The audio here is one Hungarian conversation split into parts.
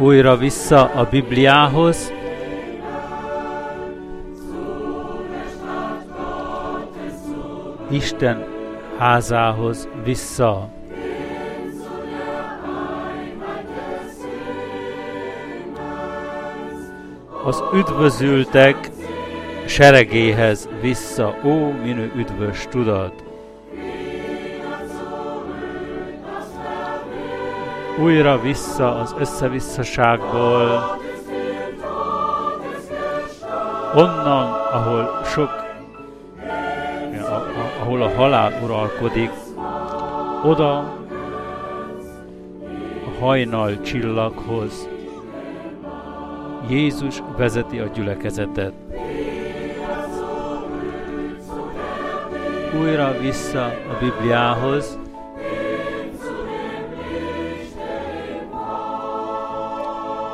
újra vissza a Bibliához, Isten házához vissza. Az üdvözültek seregéhez vissza, ó, minő üdvös tudat! Újra vissza az összevisszaságból, onnan, ahol sok, ahol a halál uralkodik, oda a hajnal csillaghoz. Jézus vezeti a gyülekezetet. újra vissza a Bibliához,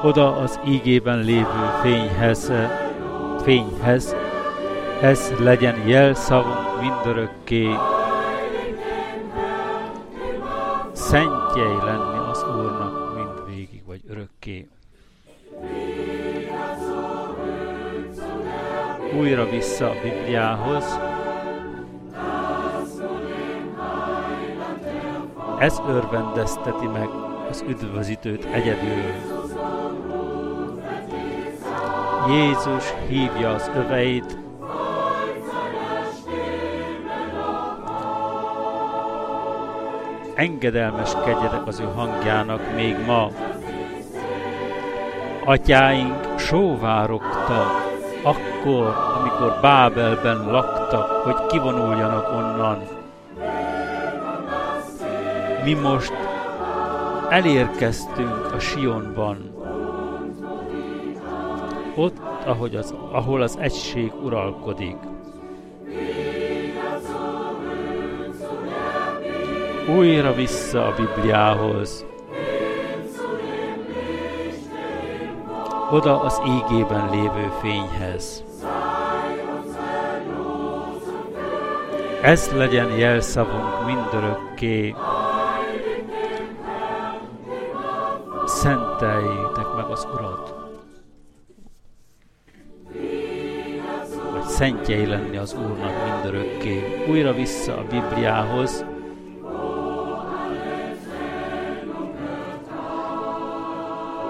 oda az ígében lévő fényhez, fényhez, ez legyen jelszavunk mindörökké, szentjei lenni az Úrnak mind végig vagy örökké. Újra vissza a Bibliához, Ez örvendezteti meg az üdvözítőt egyedül. Jézus hívja az öveit, engedelmeskedjetek az ő hangjának még ma. Atyáink sóvárogtak akkor, amikor Bábelben laktak, hogy kivonuljanak onnan. Mi most elérkeztünk a Sionban, ahogy az, ahol az egység uralkodik. Újra vissza a Bibliához, oda az ígében lévő fényhez. Ez legyen jelszavunk mindörökké, szenteljétek meg az Urat. Szentjei lenni az Úrnak mindörökké. Újra vissza a Bibliához,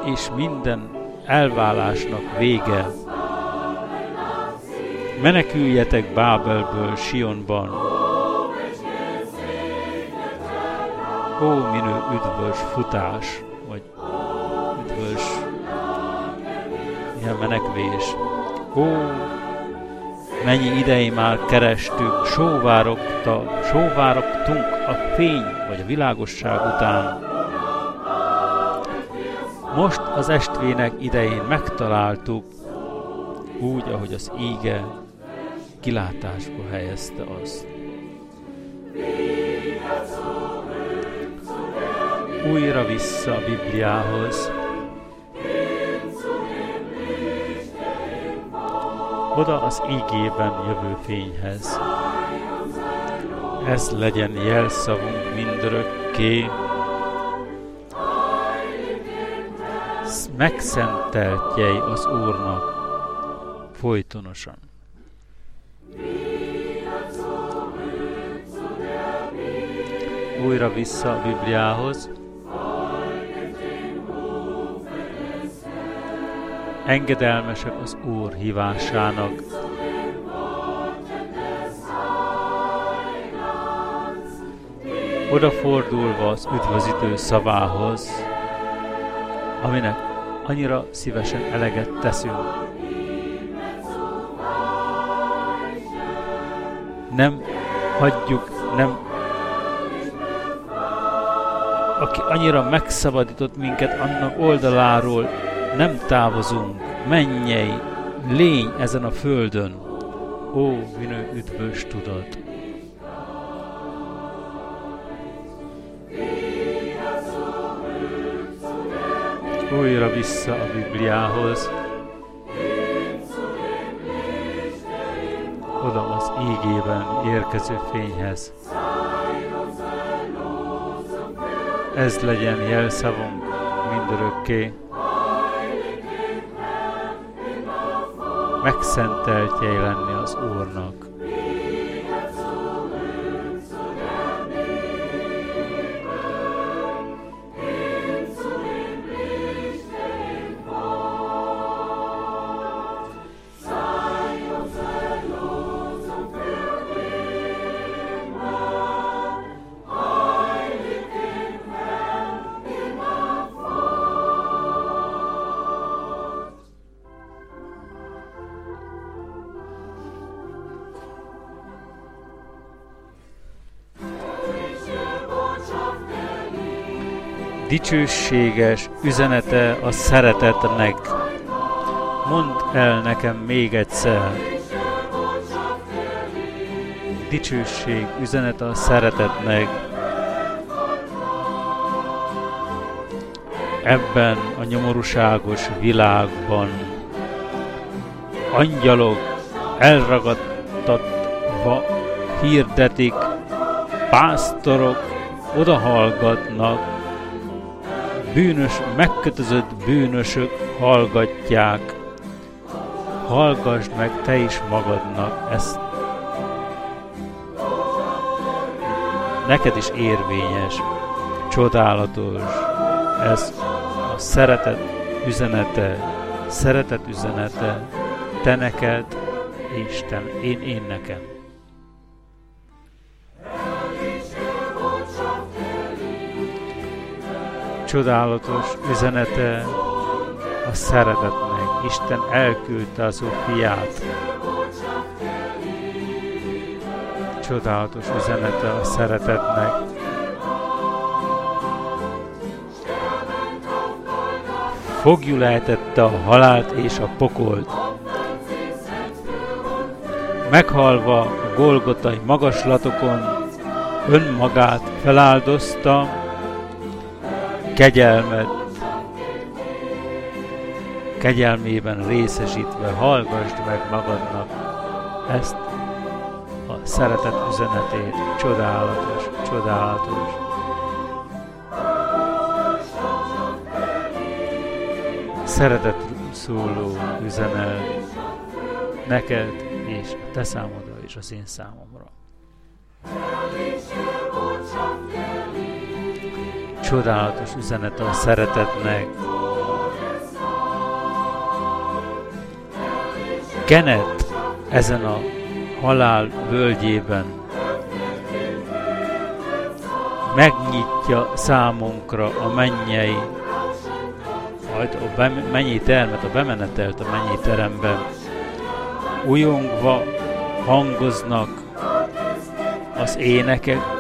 és minden elválásnak vége. Meneküljetek Bábelből, Sionban. Ó, minő üdvös futás! üdvös, ilyen menekvés. Ó, mennyi idei már kerestük, sóvárogta, sóvárogtunk a fény vagy a világosság után. Most az estvének idején megtaláltuk, úgy, ahogy az íge kilátásba helyezte azt. Újra vissza a Bibliához, oda az ígében jövő fényhez. Ez legyen jelszavunk mindörökké, megszenteltjei az Úrnak folytonosan. Újra vissza a Bibliához, engedelmesek az Úr hívásának. Odafordulva az üdvözítő szavához, aminek annyira szívesen eleget teszünk. Nem hagyjuk, nem aki annyira megszabadított minket annak oldaláról, nem távozunk, mennyei, lény ezen a földön. Ó, vinő üdvös tudat! Újra vissza a Bibliához, oda az ígében érkező fényhez. Ez legyen jelszavunk mindörökké. Megszenteltjei lenni az Úrnak. Dicsőséges üzenete a szeretetnek. Mondd el nekem még egyszer. Dicsőség üzenete a szeretetnek. Ebben a nyomorúságos világban angyalok elragadtatva hirdetik, pásztorok odahallgatnak, bűnös, megkötözött bűnösök hallgatják. Hallgassd meg te is magadnak ezt. Neked is érvényes, csodálatos. Ez a szeretet üzenete, szeretet üzenete, te neked, Isten, én, én nekem. Csodálatos üzenete a szeretetnek. Isten elküldte az ő fiát. Csodálatos üzenete a szeretetnek. Fogjul lehetette a halált és a pokolt. Meghalva a Golgotai magaslatokon, önmagát feláldozta, kegyelmet, kegyelmében részesítve hallgassd meg magadnak ezt a szeretet üzenetét. Csodálatos, csodálatos. Szeretet szóló üzenet neked és a te számodra és az én számomra. Csodálatos üzenet a szeretetnek. Genet ezen a halál völgyében megnyitja számunkra a mennyei a mennyi termet, a bemenetelt a mennyi teremben. Újongva hangoznak az énekek,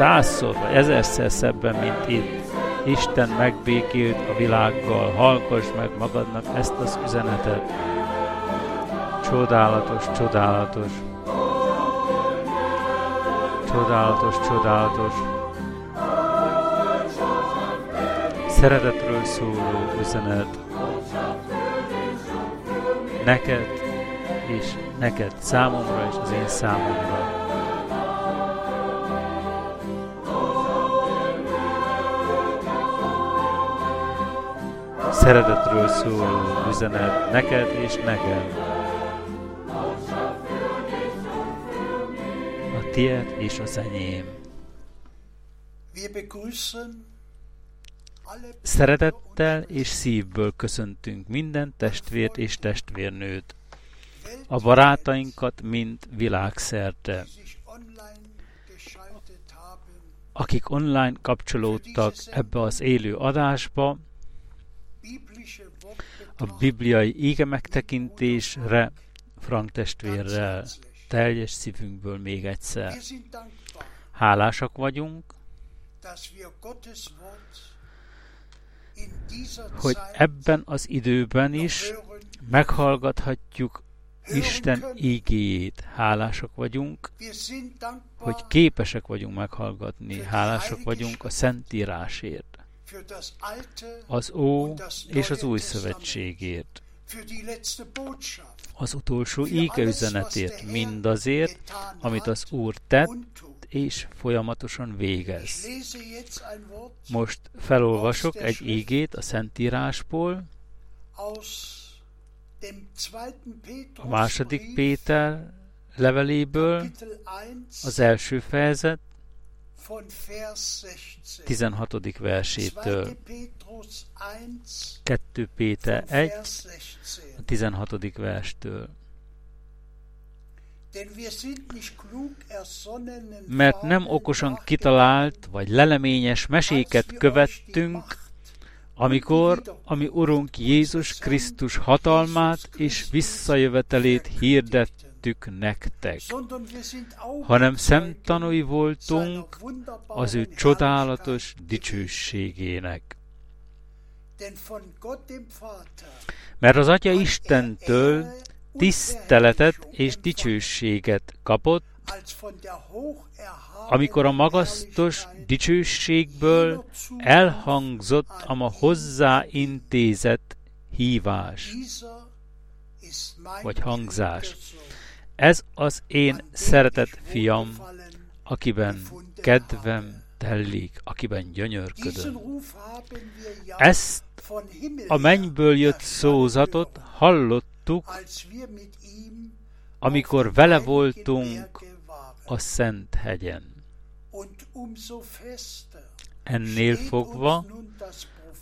százszor vagy ezerszer szebben, mint itt. Isten megbékélt a világgal, hallgass meg magadnak ezt az üzenetet. Csodálatos, csodálatos. Csodálatos, csodálatos. Szeretetről szóló üzenet. Neked és neked, számomra és az én számomra. Szeretetről szóló üzenet neked és nekem. A tiéd és az enyém. Szeretettel és szívből köszöntünk minden testvért és testvérnőt, a barátainkat mind világszerte, akik online kapcsolódtak ebbe az élő adásba, a bibliai ége megtekintésre Frank testvérrel teljes szívünkből még egyszer. Hálásak vagyunk, hogy ebben az időben is meghallgathatjuk Isten ígéjét. Hálásak vagyunk, hogy képesek vagyunk meghallgatni. Hálásak vagyunk a Szentírásért az Ó és az Új Szövetségért, az utolsó ége üzenetért, mindazért, amit az Úr tett és folyamatosan végez. Most felolvasok egy ígét a Szentírásból, A második Péter leveléből az első fejezet 16. versétől. 2 Péter 1, a 16. verstől. Mert nem okosan kitalált vagy leleményes meséket követtünk, amikor a mi Urunk Jézus Krisztus hatalmát és visszajövetelét hirdettük nektek, hanem szemtanúi voltunk az ő csodálatos dicsőségének. Mert az Atya Istentől tiszteletet és dicsőséget kapott, amikor a magasztos dicsőségből elhangzott a ma hozzáintézett hívás, vagy hangzás. Ez az én szeretett fiam, akiben kedvem tellik, akiben gyönyörködöm. Ezt a mennyből jött szózatot hallottuk, amikor vele voltunk a Szent hegyen. Ennél fogva,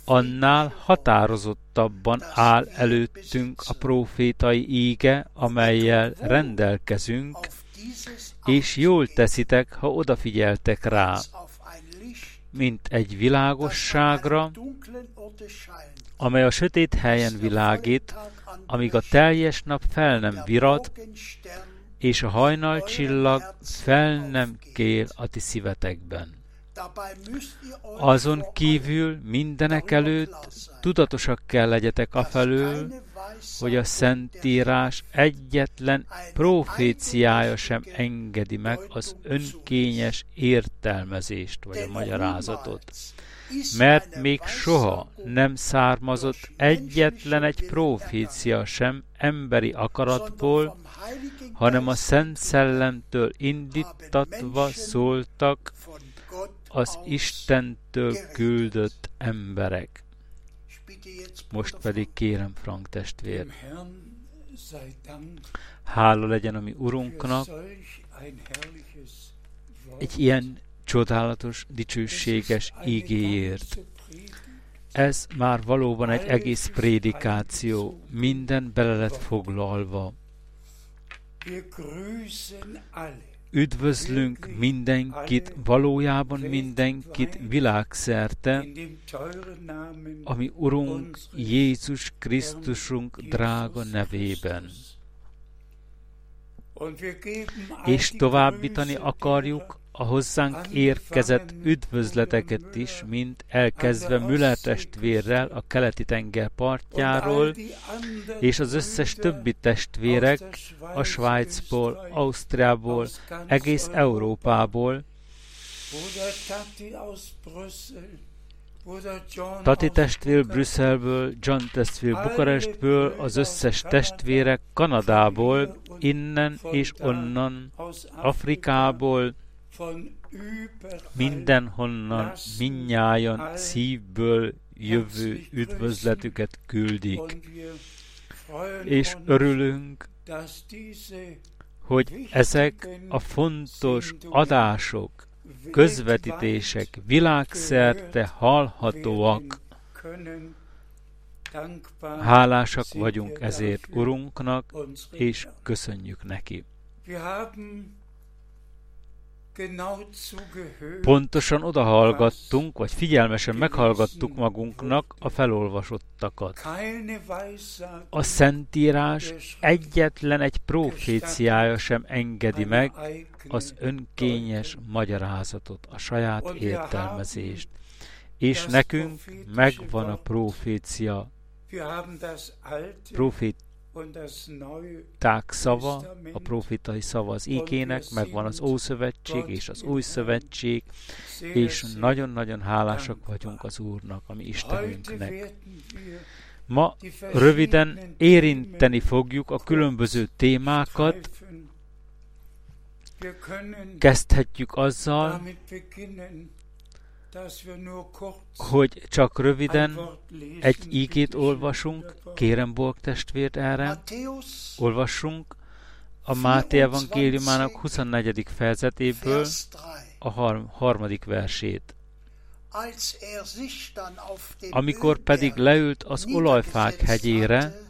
annál határozottabban áll előttünk a profétai íge, amelyel rendelkezünk, és jól teszitek, ha odafigyeltek rá, mint egy világosságra, amely a sötét helyen világít, amíg a teljes nap fel nem virad, és a hajnalcsillag fel nem kél a ti szívetekben. Azon kívül mindenek előtt tudatosak kell legyetek afelől, hogy a Szentírás egyetlen proféciája sem engedi meg az önkényes értelmezést vagy a magyarázatot. Mert még soha nem származott egyetlen egy profécia sem emberi akaratból, hanem a Szent Szellemtől indítatva szóltak az Istentől küldött emberek. Most pedig kérem, Frank testvér, hála legyen a mi Urunknak egy ilyen csodálatos, dicsőséges ígéért. Ez már valóban egy egész prédikáció, minden bele lett foglalva. Üdvözlünk mindenkit, valójában mindenkit világszerte, ami Urunk Jézus Krisztusunk drága nevében. És továbbítani akarjuk a hozzánk érkezett üdvözleteket is, mint elkezdve Müller testvérrel a keleti tenger partjáról, és az összes többi testvérek a Svájcból, Ausztriából, egész Európából, Tati testvér Brüsszelből, John testvér Bukarestből, az összes testvérek Kanadából, innen és onnan, Afrikából, mindenhonnan, minnyájan szívből jövő üdvözletüket küldik. És örülünk, hogy ezek a fontos adások, közvetítések világszerte hallhatóak. Hálásak vagyunk ezért Urunknak, és köszönjük neki. Pontosan odahallgattunk, vagy figyelmesen meghallgattuk magunknak a felolvasottakat. A Szentírás egyetlen egy proféciája sem engedi meg az önkényes magyarázatot, a saját értelmezést. És nekünk megvan a profécia, profét ták szava, a profitai szava az íkének, megvan az Ószövetség és az Új Szövetség, és nagyon-nagyon hálásak vagyunk az Úrnak, ami Istenünknek. Ma röviden érinteni fogjuk a különböző témákat, kezdhetjük azzal, hogy csak röviden egy ígét olvasunk, kérem Borg testvért erre, olvassunk a Máté evangéliumának 24. fejezetéből a harmadik versét. Amikor pedig leült az olajfák hegyére,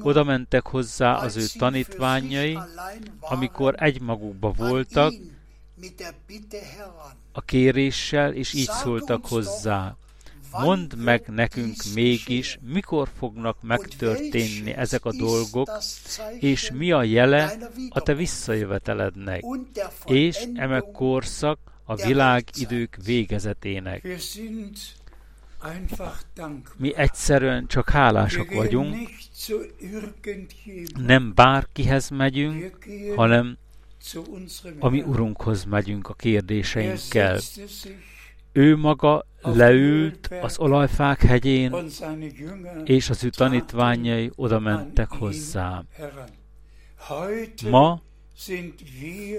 oda mentek hozzá az ő tanítványai, amikor egymagukba voltak, a kéréssel, és így szóltak hozzá. Mondd meg nekünk mégis, mikor fognak megtörténni ezek a dolgok, és mi a jele a te visszajövetelednek, és eme korszak a világidők végezetének. Mi egyszerűen csak hálásak vagyunk, nem bárkihez megyünk, hanem a mi Urunkhoz megyünk a kérdéseinkkel. Ő maga leült az olajfák hegyén, és az ő tanítványai oda mentek hozzá. Ma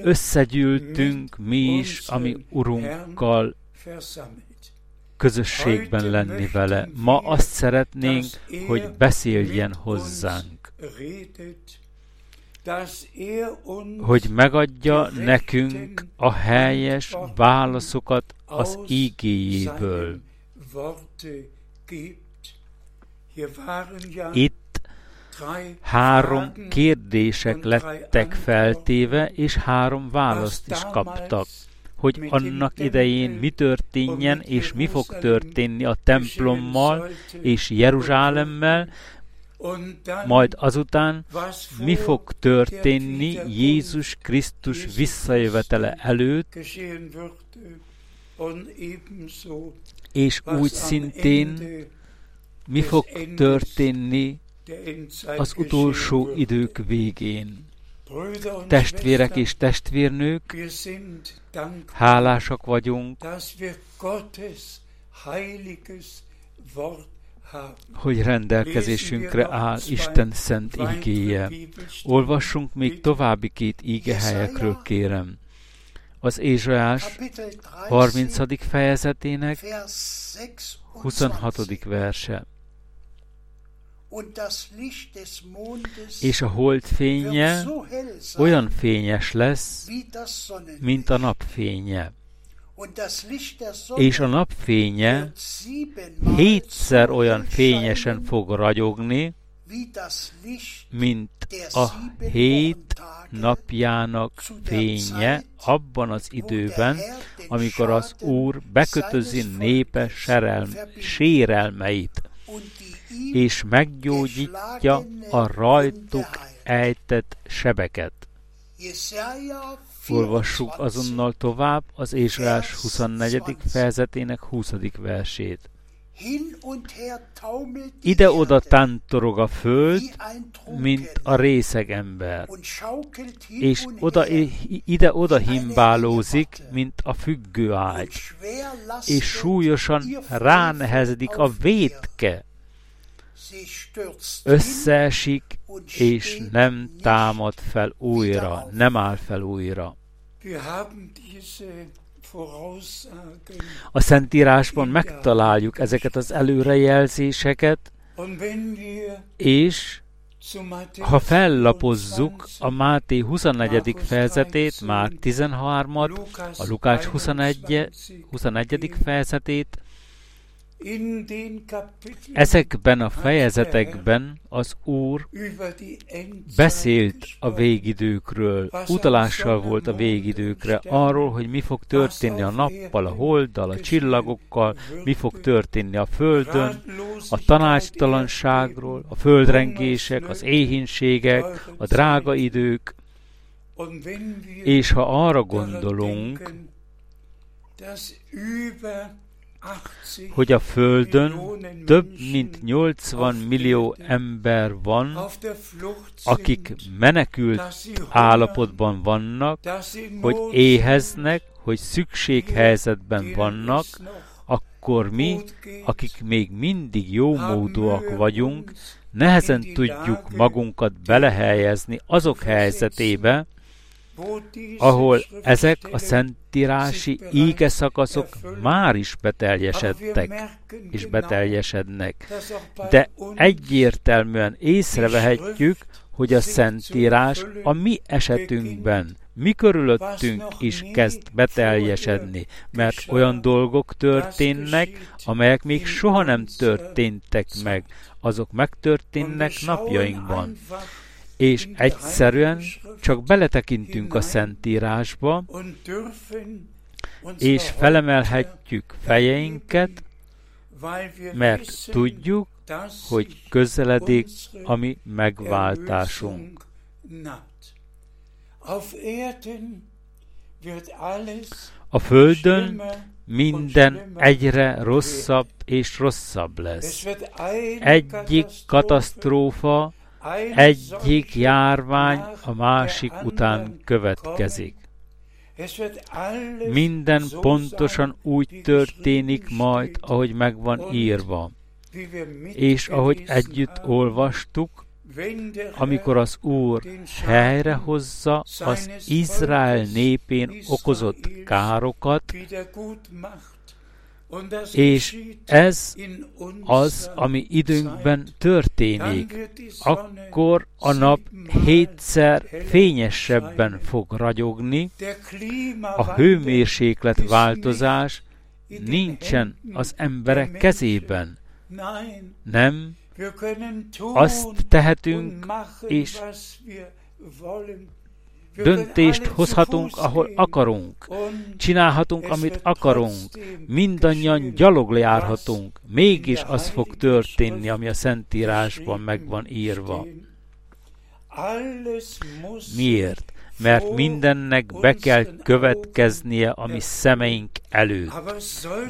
összegyűltünk mi is, ami Urunkkal közösségben lenni vele. Ma azt szeretnénk, hogy beszéljen hozzánk hogy megadja nekünk a helyes válaszokat az ígéjéből. Itt három kérdések lettek feltéve, és három választ is kaptak hogy annak idején mi történjen, és mi fog történni a templommal és Jeruzsálemmel, majd azután mi fog történni Jézus Krisztus visszajövetele előtt, és úgy szintén mi fog történni az utolsó idők végén. Testvérek és testvérnők, hálásak vagyunk, hogy rendelkezésünkre áll Isten szent ígéje. Olvassunk még további két ígehelyekről, kérem. Az Ézsajás 30. fejezetének 26. verse. És a hold fénye olyan fényes lesz, mint a napfénye és a napfénye hétszer olyan fényesen fog ragyogni, mint a hét napjának fénye abban az időben, amikor az Úr bekötözi népe serelm, sérelmeit, és meggyógyítja a rajtuk ejtett sebeket. Olvassuk azonnal tovább az Ézsás 24. fejezetének 20. versét. Ide-oda tántorog a föld, mint a részeg ember, és oda, ide-oda himbálózik, mint a függő ágy, és súlyosan ránehezedik a vétke, összeesik, és nem támad fel újra, nem áll fel újra. A Szentírásban megtaláljuk ezeket az előrejelzéseket, és ha fellapozzuk a Máté 24. fejezetét, Márk 13-at, a Lukács 21. 21. fejezetét, Ezekben a fejezetekben az Úr beszélt a végidőkről, utalással volt a végidőkre, arról, hogy mi fog történni a nappal, a holddal, a csillagokkal, mi fog történni a földön, a tanácstalanságról, a földrengések, az éhínségek, a drága idők, és ha arra gondolunk, hogy a Földön több mint 80 millió ember van, akik menekült állapotban vannak, hogy éheznek, hogy szükséghelyzetben vannak, akkor mi, akik még mindig jó módúak vagyunk, nehezen tudjuk magunkat belehelyezni azok helyzetébe, ahol ezek a szentírási íge szakaszok már is beteljesedtek és beteljesednek. De egyértelműen észrevehetjük, hogy a Szentírás a mi esetünkben, mi körülöttünk is kezd beteljesedni, mert olyan dolgok történnek, amelyek még soha nem történtek meg, azok megtörténnek napjainkban. És egyszerűen csak beletekintünk a Szentírásba, és felemelhetjük fejeinket, mert tudjuk, hogy közeledik a mi megváltásunk. A Földön minden egyre rosszabb és rosszabb lesz. Egyik katasztrófa, egyik járvány a másik után következik. Minden pontosan úgy történik majd, ahogy megvan írva. És ahogy együtt olvastuk, amikor az Úr helyrehozza az Izrael népén okozott károkat, és ez az, ami időnkben történik. Akkor a nap hétszer fényesebben fog ragyogni, a hőmérséklet változás nincsen az emberek kezében. Nem, azt tehetünk, és döntést hozhatunk, ahol akarunk, csinálhatunk, amit akarunk, mindannyian gyalog járhatunk, mégis az fog történni, ami a Szentírásban meg van írva. Miért? Mert mindennek be kell következnie a mi szemeink előtt.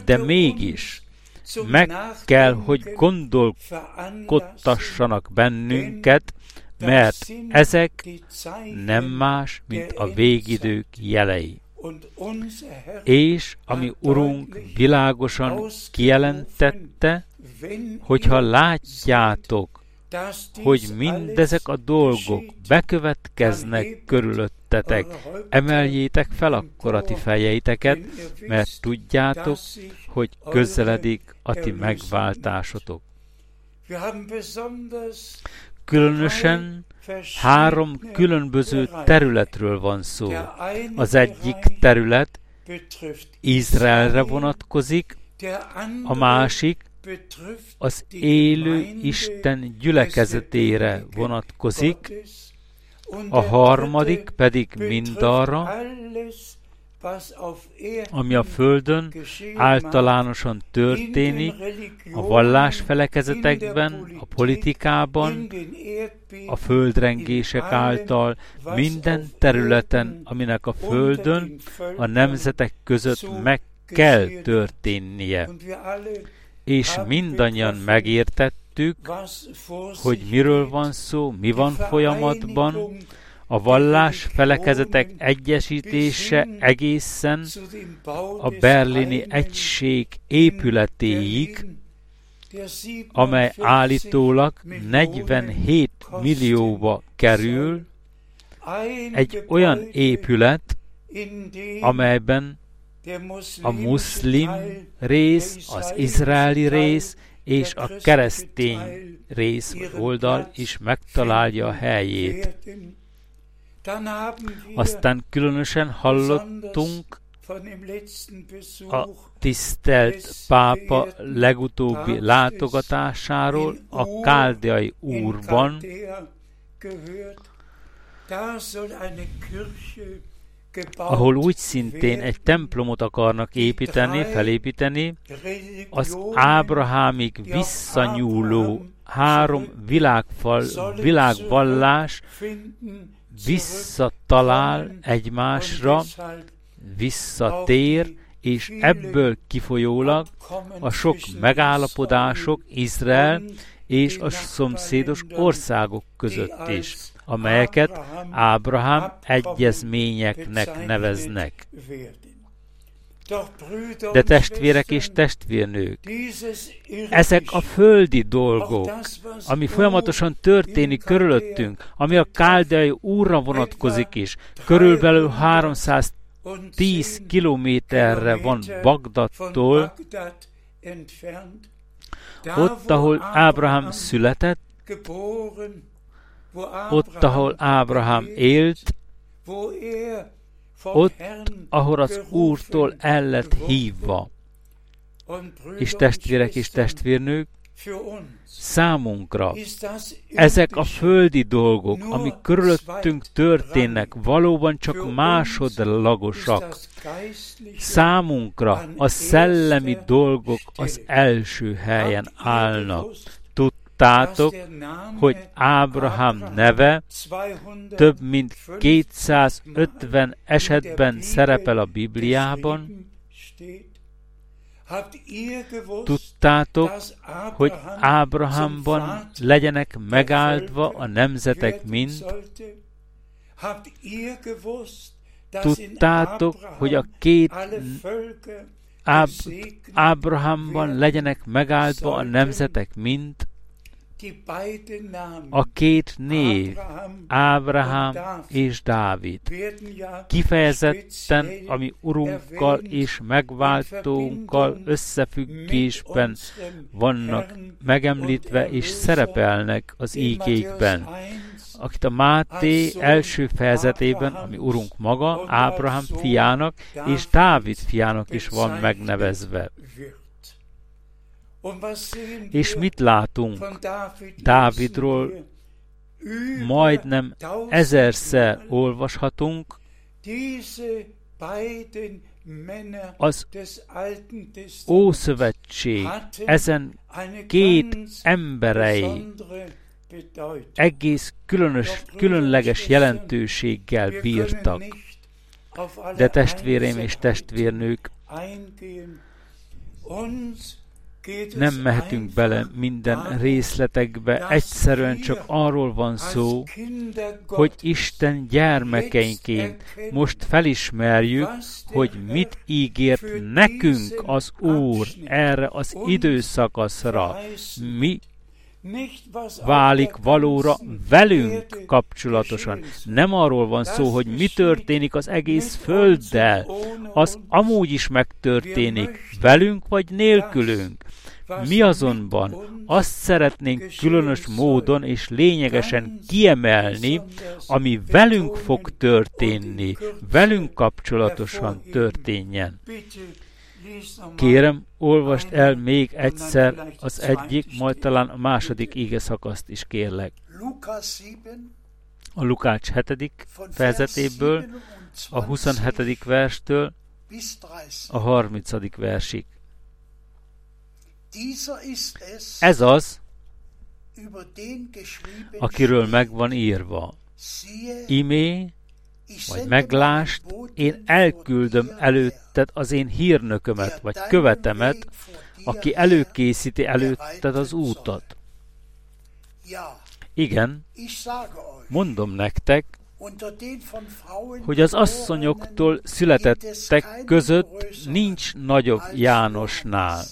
De mégis meg kell, hogy gondolkodtassanak bennünket, mert ezek nem más, mint a végidők jelei. És ami Urunk világosan kijelentette, hogyha látjátok, hogy mindezek a dolgok bekövetkeznek körülöttetek, emeljétek fel akkor a ti fejeiteket, mert tudjátok, hogy közeledik a ti megváltásotok. Különösen három különböző területről van szó. Az egyik terület Izraelre vonatkozik, a másik az élő Isten gyülekezetére vonatkozik, a harmadik pedig mindarra, ami a Földön általánosan történik, a vallásfelekezetekben, a politikában, a földrengések által, minden területen, aminek a Földön a nemzetek között meg kell történnie. És mindannyian megértettük, hogy miről van szó, mi van folyamatban, a vallás felekezetek egyesítése egészen a berlini egység épületéig, amely állítólag 47 millióba kerül, egy olyan épület, amelyben a muszlim rész, az izraeli rész és a keresztény rész oldal is megtalálja a helyét. Aztán különösen hallottunk a tisztelt pápa legutóbbi látogatásáról a káldeai úrban, ahol úgy szintén egy templomot akarnak építeni, felépíteni, az Ábrahámig visszanyúló három világfal, világvallás visszatalál egymásra, visszatér, és ebből kifolyólag a sok megállapodások Izrael és a szomszédos országok között is, amelyeket Ábrahám egyezményeknek neveznek. De testvérek és testvérnők, ezek a földi dolgok, ami folyamatosan történik körülöttünk, ami a káldeai úrra vonatkozik is, körülbelül 310 kilométerre van Bagdadtól, ott, ahol Ábrahám született, ott, ahol Ábrahám élt, ott, ahol az Úrtól el lett hívva. És testvérek és testvérnők, számunkra ezek a földi dolgok, amik körülöttünk történnek, valóban csak másodlagosak. Számunkra a szellemi dolgok az első helyen állnak tudtátok, hogy Ábrahám neve több mint 250 esetben szerepel a Bibliában? Tudtátok, hogy Ábrahámban legyenek megáldva a nemzetek mind? Tudtátok, hogy a két Áb- Ábrahámban legyenek megáldva a nemzetek mind? A két név, Ábrahám és Dávid, kifejezetten, ami Urunkkal és megváltónkkal összefüggésben vannak megemlítve és szerepelnek az ígékben, akit a Máté első fejezetében, ami Urunk maga, Ábrahám fiának és Dávid fiának is van megnevezve. És mit látunk Dávidról? Majdnem ezerszer olvashatunk, az Ószövetség ezen két emberei egész különös, különleges jelentőséggel bírtak. De testvérém és testvérnők, nem mehetünk bele minden részletekbe, egyszerűen csak arról van szó, hogy Isten gyermekeinként most felismerjük, hogy mit ígért nekünk az Úr erre az időszakaszra. Mi válik valóra velünk kapcsolatosan. Nem arról van szó, hogy mi történik az egész Földdel. Az amúgy is megtörténik, velünk vagy nélkülünk. Mi azonban azt szeretnénk különös módon és lényegesen kiemelni, ami velünk fog történni, velünk kapcsolatosan történjen. Kérem, olvast el még egyszer az egyik, majd talán a második íge szakaszt is kérlek. A Lukács 7. fejezetéből, a 27. verstől a 30. versig. Ez az, akiről meg van írva. Imé, vagy meglást, én elküldöm előtted az én hírnökömet, vagy követemet, aki előkészíti előtted az útat. Igen, mondom nektek, hogy az asszonyoktól születettek között nincs nagyobb Jánosnál.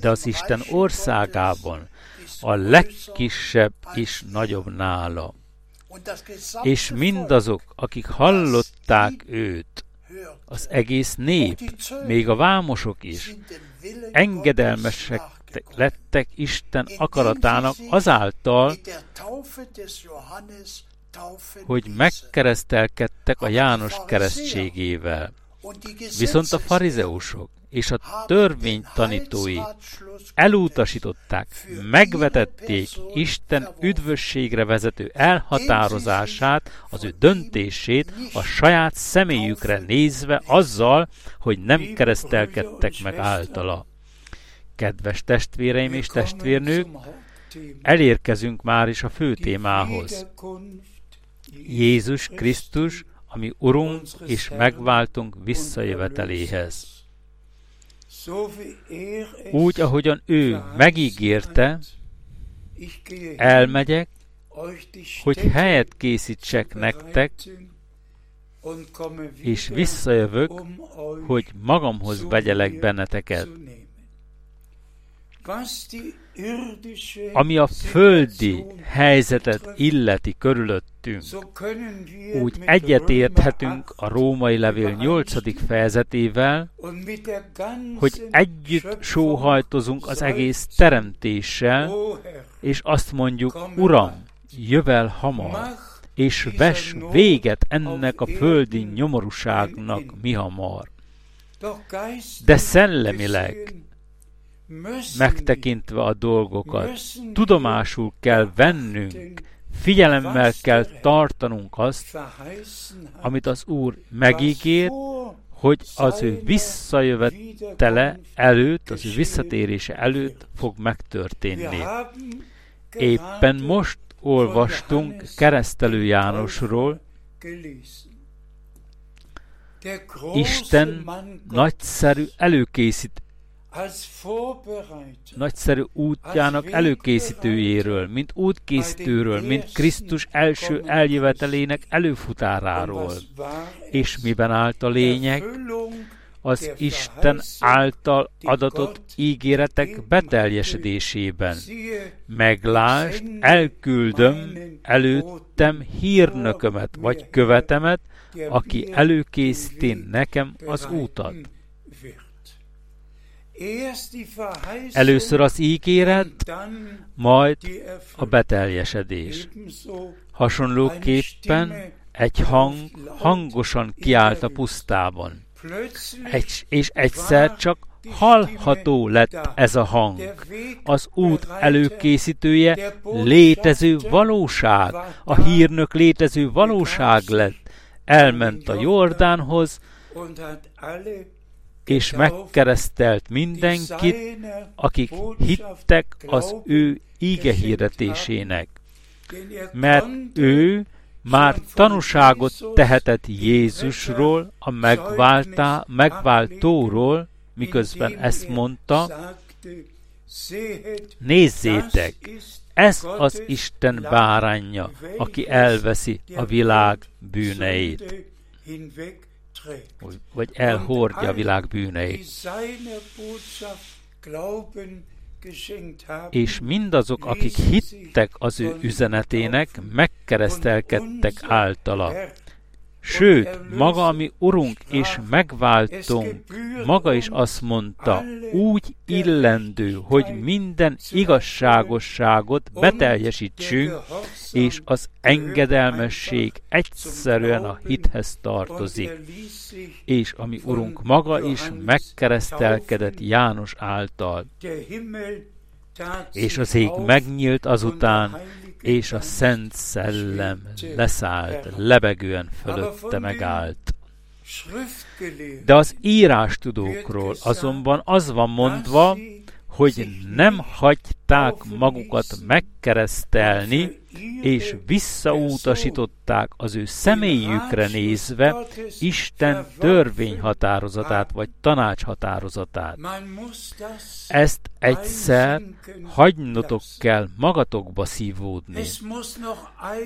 De az Isten országában a legkisebb is nagyobb nála. És mindazok, akik hallották őt, az egész nép, még a vámosok is, engedelmesek lettek Isten akaratának azáltal, hogy megkeresztelkedtek a János keresztségével. Viszont a farizeusok és a törvény tanítói elutasították, megvetették Isten üdvösségre vezető elhatározását, az ő döntését a saját személyükre nézve azzal, hogy nem keresztelkedtek meg általa. Kedves testvéreim és testvérnők, elérkezünk már is a fő témához. Jézus Krisztus, ami Urunk és megváltunk visszajöveteléhez. Úgy, ahogyan ő megígérte, elmegyek, hogy helyet készítsek nektek, és visszajövök, hogy magamhoz vegyelek benneteket. Ami a földi helyzetet illeti körülöttünk, úgy egyetérthetünk a római levél 8. fejezetével, hogy együtt sóhajtozunk az egész teremtéssel, és azt mondjuk, Uram, jövel hamar, és ves véget ennek a földi nyomorúságnak mi hamar. De szellemileg, megtekintve a dolgokat, tudomásul kell vennünk, figyelemmel kell tartanunk azt, amit az Úr megígér, hogy az ő visszajövetele előtt, az ő visszatérése előtt fog megtörténni. Éppen most olvastunk keresztelő Jánosról, Isten nagyszerű előkészít, nagyszerű útjának előkészítőjéről, mint útkészítőről, mint Krisztus első eljövetelének előfutáráról. És miben állt a lényeg? Az Isten által adatott ígéretek beteljesedésében. Meglást, elküldöm előttem hírnökömet vagy követemet, aki előkészíti nekem az útat. Először az ígéret, majd a beteljesedés. Hasonlóképpen egy hang hangosan kiállt a pusztában, egy, és egyszer csak hallható lett ez a hang. Az út előkészítője létező valóság, a hírnök létező valóság lett. Elment a Jordánhoz, és megkeresztelt mindenkit, akik hittek az ő íge hirdetésének. Mert ő már tanúságot tehetett Jézusról, a megváltá, megváltóról, miközben ezt mondta, nézzétek, ez az Isten bárányja, aki elveszi a világ bűneit vagy elhordja a világ bűneit. És mindazok, akik hittek az ő üzenetének, megkeresztelkedtek általa. Sőt, maga, ami Urunk és megváltunk, maga is azt mondta, úgy illendő, hogy minden igazságosságot beteljesítsünk, és az engedelmesség egyszerűen a hithez tartozik. És ami Urunk maga is megkeresztelkedett János által. És az ég megnyílt azután, és a Szent Szellem leszállt, lebegően fölötte megállt. De az írástudókról azonban az van mondva, hogy nem hagyták magukat megkeresztelni, és visszautasították az ő személyükre nézve Isten törvényhatározatát vagy tanácshatározatát. Ezt egyszer hagynotok kell magatokba szívódni.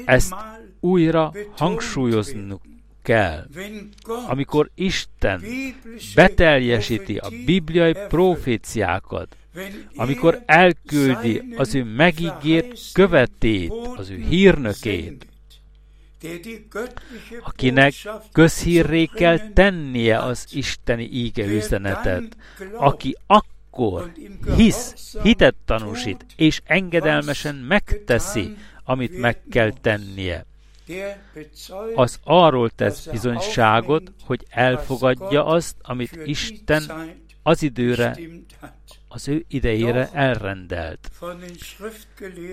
Ezt újra hangsúlyoznunk kell, amikor Isten beteljesíti a bibliai proféciákat, amikor elküldi az ő megígért követét, az ő hírnökét, akinek közhírré kell tennie az isteni íge üzenetet, aki akkor hisz, hitet tanúsít, és engedelmesen megteszi, amit meg kell tennie. Az arról tesz bizonyságot, hogy elfogadja azt, amit Isten az időre az ő idejére elrendelt.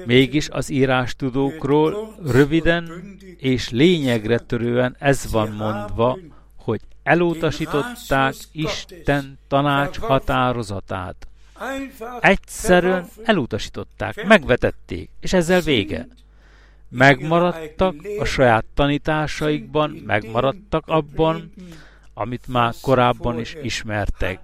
Mégis az írástudókról röviden és lényegre törően ez van mondva, hogy elutasították Isten tanács határozatát. Egyszerűen elutasították, megvetették, és ezzel vége. Megmaradtak a saját tanításaikban, megmaradtak abban, amit már korábban is ismertek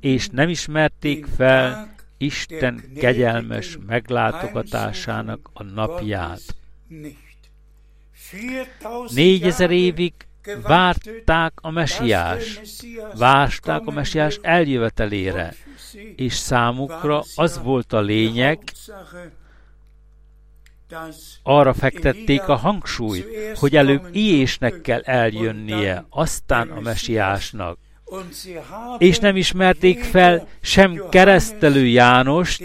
és nem ismerték fel Isten kegyelmes meglátogatásának a napját. Négyezer évig várták a mesiás, várták a mesiás eljövetelére, és számukra az volt a lényeg, arra fektették a hangsúlyt, hogy előbb Iésnek kell eljönnie, aztán a mesiásnak. És nem ismerték fel sem keresztelő Jánost,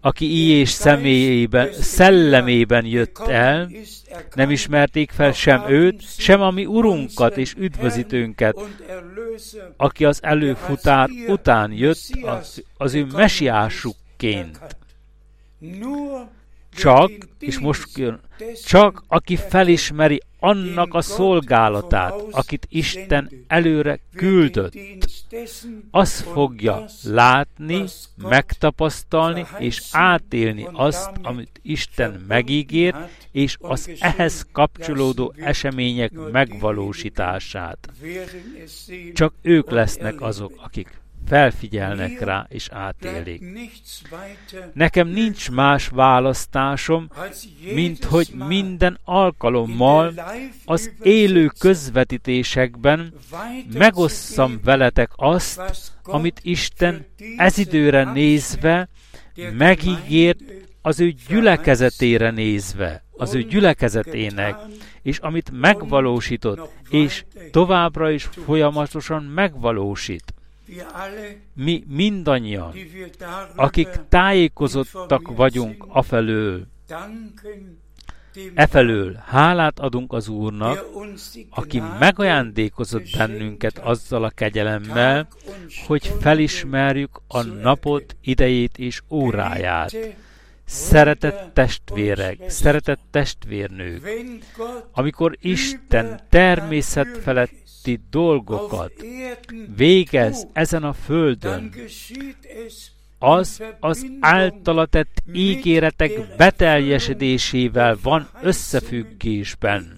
aki Iés személyében, szellemében jött el, nem ismerték fel sem őt, sem a mi urunkat és üdvözítőnket, aki az előfutár után jött az, az ő mesiásukként. Csak, és most jön, csak aki felismeri annak a szolgálatát, akit Isten előre küldött, az fogja látni, megtapasztalni és átélni azt, amit Isten megígért, és az ehhez kapcsolódó események megvalósítását. Csak ők lesznek azok, akik felfigyelnek rá és átélik. Nekem nincs más választásom, mint hogy minden alkalommal az élő közvetítésekben megosszam veletek azt, amit Isten ez időre nézve megígért az ő gyülekezetére nézve, az ő gyülekezetének, és amit megvalósított, és továbbra is folyamatosan megvalósít mi mindannyian, akik tájékozottak vagyunk afelől, Efelől hálát adunk az Úrnak, aki megajándékozott bennünket azzal a kegyelemmel, hogy felismerjük a napot, idejét és óráját. Szeretett testvérek, szeretett testvérnők, amikor Isten természet felett közötti dolgokat végez ezen a földön, az az általa tett ígéretek beteljesedésével van összefüggésben,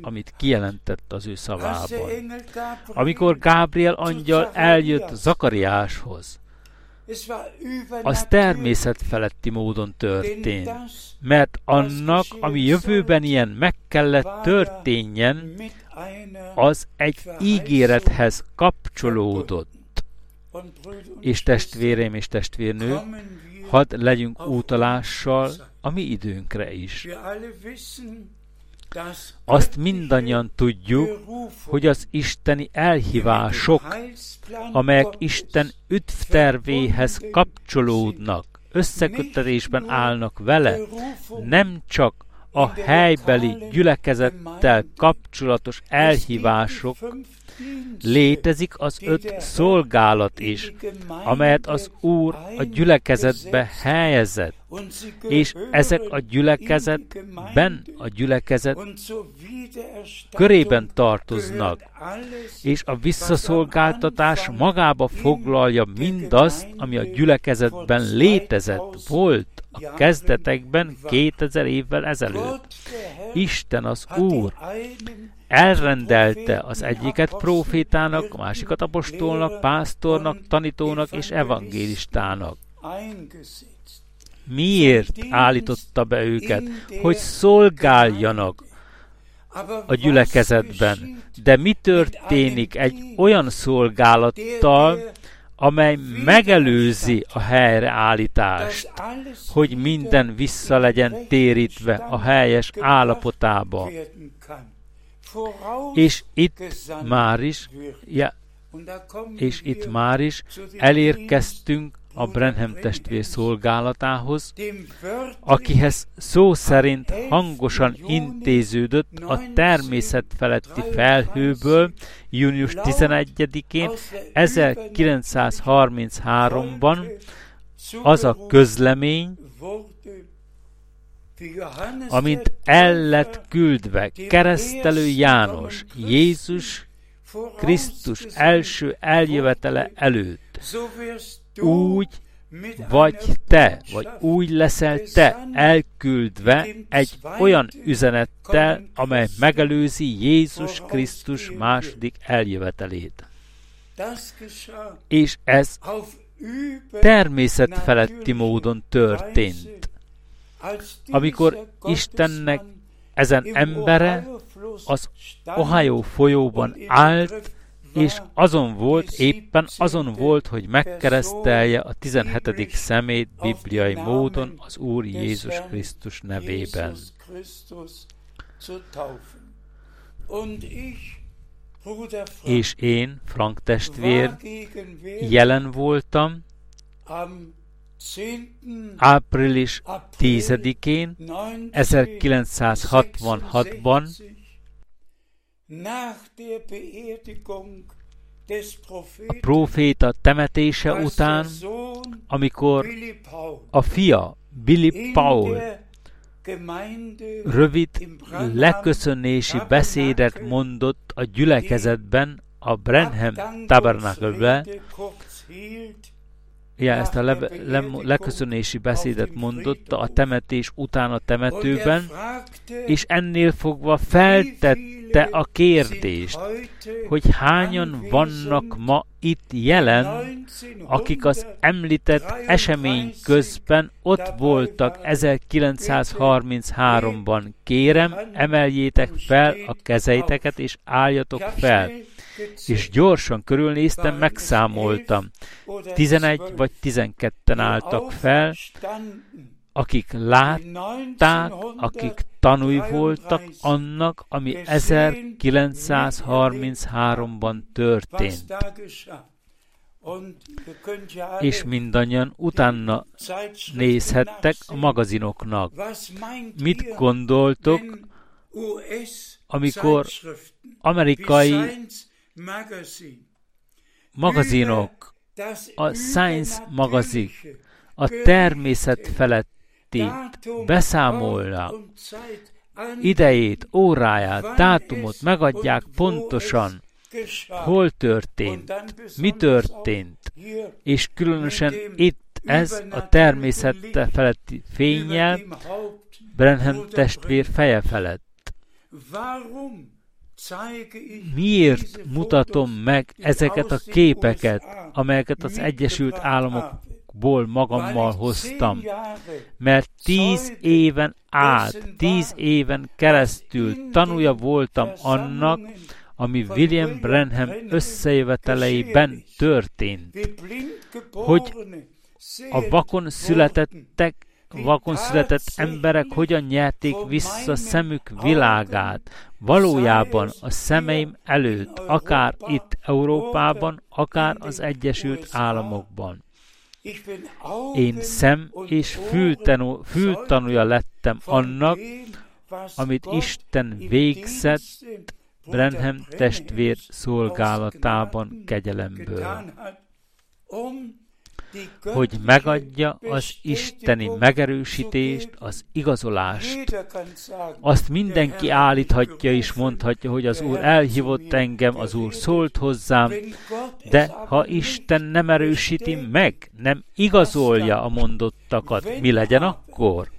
amit kijelentett az ő szavában. Amikor Gábriel angyal eljött Zakariáshoz, az természetfeletti módon történt, mert annak, ami jövőben ilyen meg kellett történjen, az egy ígérethez kapcsolódott. És testvérem és testvérnő, hadd legyünk útalással a mi időnkre is. Azt mindannyian tudjuk, hogy az isteni elhívások, amelyek Isten üdvtervéhez kapcsolódnak, összekötetésben állnak vele, nem csak a helybeli gyülekezettel kapcsolatos elhívások, létezik az öt szolgálat is, amelyet az Úr a gyülekezetbe helyezett, és ezek a gyülekezetben, a gyülekezet körében tartoznak, és a visszaszolgáltatás magába foglalja mindazt, ami a gyülekezetben létezett, volt a kezdetekben 2000 évvel ezelőtt. Isten az Úr elrendelte az egyiket profétának, a másikat apostolnak, pásztornak, tanítónak és evangélistának. Miért állította be őket? Hogy szolgáljanak a gyülekezetben. De mi történik egy olyan szolgálattal, amely megelőzi a helyreállítást, hogy minden vissza legyen térítve a helyes állapotába. És itt már is, ja, és itt már is elérkeztünk a Brenham testvér szolgálatához, akihez szó szerint hangosan intéződött a természet feletti felhőből június 11-én 1933-ban az a közlemény, amint el lett küldve keresztelő János, Jézus Krisztus első eljövetele előtt, úgy vagy te, vagy úgy leszel te elküldve egy olyan üzenettel, amely megelőzi Jézus Krisztus második eljövetelét. És ez természet feletti módon történt. amikor Istennek ezen embere az Ohio folyóban állt, és azon volt, éppen azon volt, hogy megkeresztelje a 17. szemét bibliai módon az Úr Jézus Krisztus nevében. És én, Frank testvér, jelen voltam április 10-én 1966-ban a próféta temetése után, amikor a fia Billy Paul rövid leköszönési beszédet mondott a gyülekezetben a Brenham Tabernacle-be, ja, ezt a le, le, leköszönési beszédet mondotta a temetés után a temetőben, és ennél fogva feltette a kérdést, hogy hányan vannak ma itt jelen, akik az említett esemény közben ott voltak 1933-ban. Kérem, emeljétek fel a kezeiteket, és álljatok fel és gyorsan körülnéztem, megszámoltam. Tizenegy vagy tizenketten álltak fel, akik látták, akik tanúi voltak annak, ami 1933-ban történt. És mindannyian utána nézhettek a magazinoknak. Mit gondoltok, amikor amerikai magazinok, a Science magazin, a természet feletti beszámolnak, idejét, óráját, dátumot megadják pontosan, hol történt, mi történt, és különösen itt ez a természet feletti fényjel Brenham testvér feje felett. Miért mutatom meg ezeket a képeket, amelyeket az Egyesült Államokból magammal hoztam? Mert tíz éven át, tíz éven keresztül tanulja voltam annak, ami William Branham összejöveteleiben történt, hogy a vakon születettek vakon született emberek hogyan nyerték vissza szemük világát, valójában a szemeim előtt, akár itt Európában, akár az Egyesült Államokban. Én szem és fültanú, fültanúja lettem annak, amit Isten végzett Brenham testvér szolgálatában kegyelemből hogy megadja az isteni megerősítést, az igazolást. Azt mindenki állíthatja és mondhatja, hogy az Úr elhívott engem, az Úr szólt hozzám, de ha Isten nem erősíti meg, nem igazolja a mondottakat, mi legyen akkor?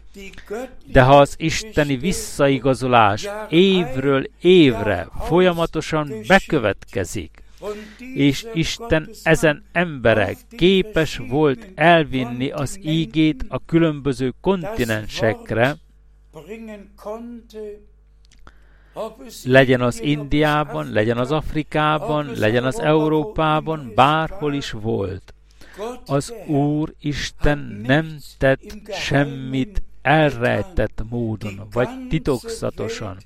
De ha az isteni visszaigazolás évről évre folyamatosan bekövetkezik, és Isten ezen emberek képes volt elvinni az ígét a különböző kontinensekre, legyen az Indiában, legyen az Afrikában, legyen az Európában, bárhol is volt. Az Úr Isten nem tett semmit elrejtett módon, vagy titokzatosan.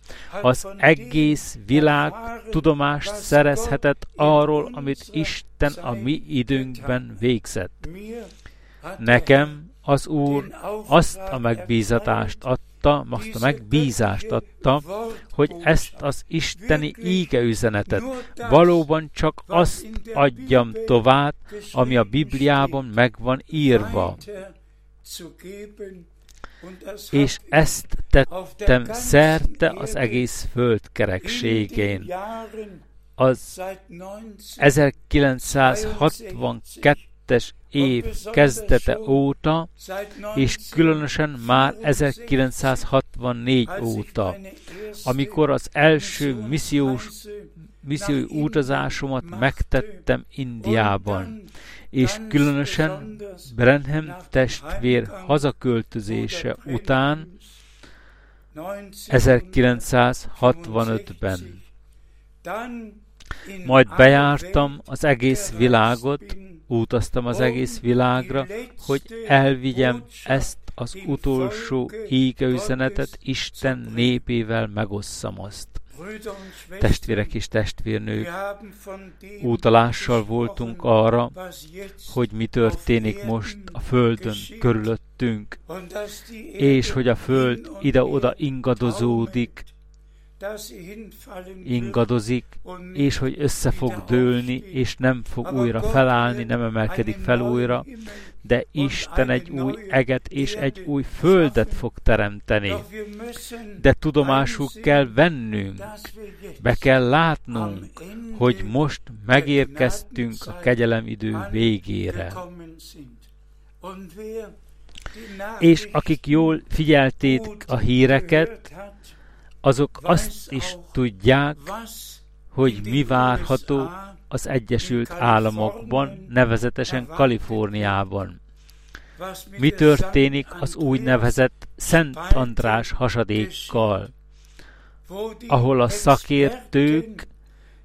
Az egész világ tudomást szerezhetett arról, amit Isten a mi időnkben végzett. Nekem az Úr azt a megbízatást adta, azt a megbízást adta, hogy ezt az isteni íge üzenetet valóban csak azt adjam tovább, ami a Bibliában meg van írva és ezt tettem szerte az egész föld kerekségén. Az 1962-es év kezdete óta, és különösen már 1964 óta, amikor az első missziós, missziói utazásomat megtettem Indiában, és különösen Brenham testvér hazaköltözése után 1965-ben. Majd bejártam az egész világot, utaztam az egész világra, hogy elvigyem ezt az utolsó égeüzenetet Isten népével megosszam azt. Testvérek és testvérnők, utalással voltunk arra, hogy mi történik most a Földön körülöttünk, és hogy a Föld ide-oda ingadozódik, ingadozik, és hogy össze fog dőlni, és nem fog újra felállni, nem emelkedik fel újra, de Isten egy új eget és egy új földet fog teremteni. De tudomásul kell vennünk, be kell látnunk, hogy most megérkeztünk a kegyelem idő végére. És akik jól figyelték a híreket, azok azt is tudják, hogy mi várható az Egyesült Államokban, nevezetesen Kaliforniában. Mi történik az úgynevezett Szent András hasadékkal, ahol a szakértők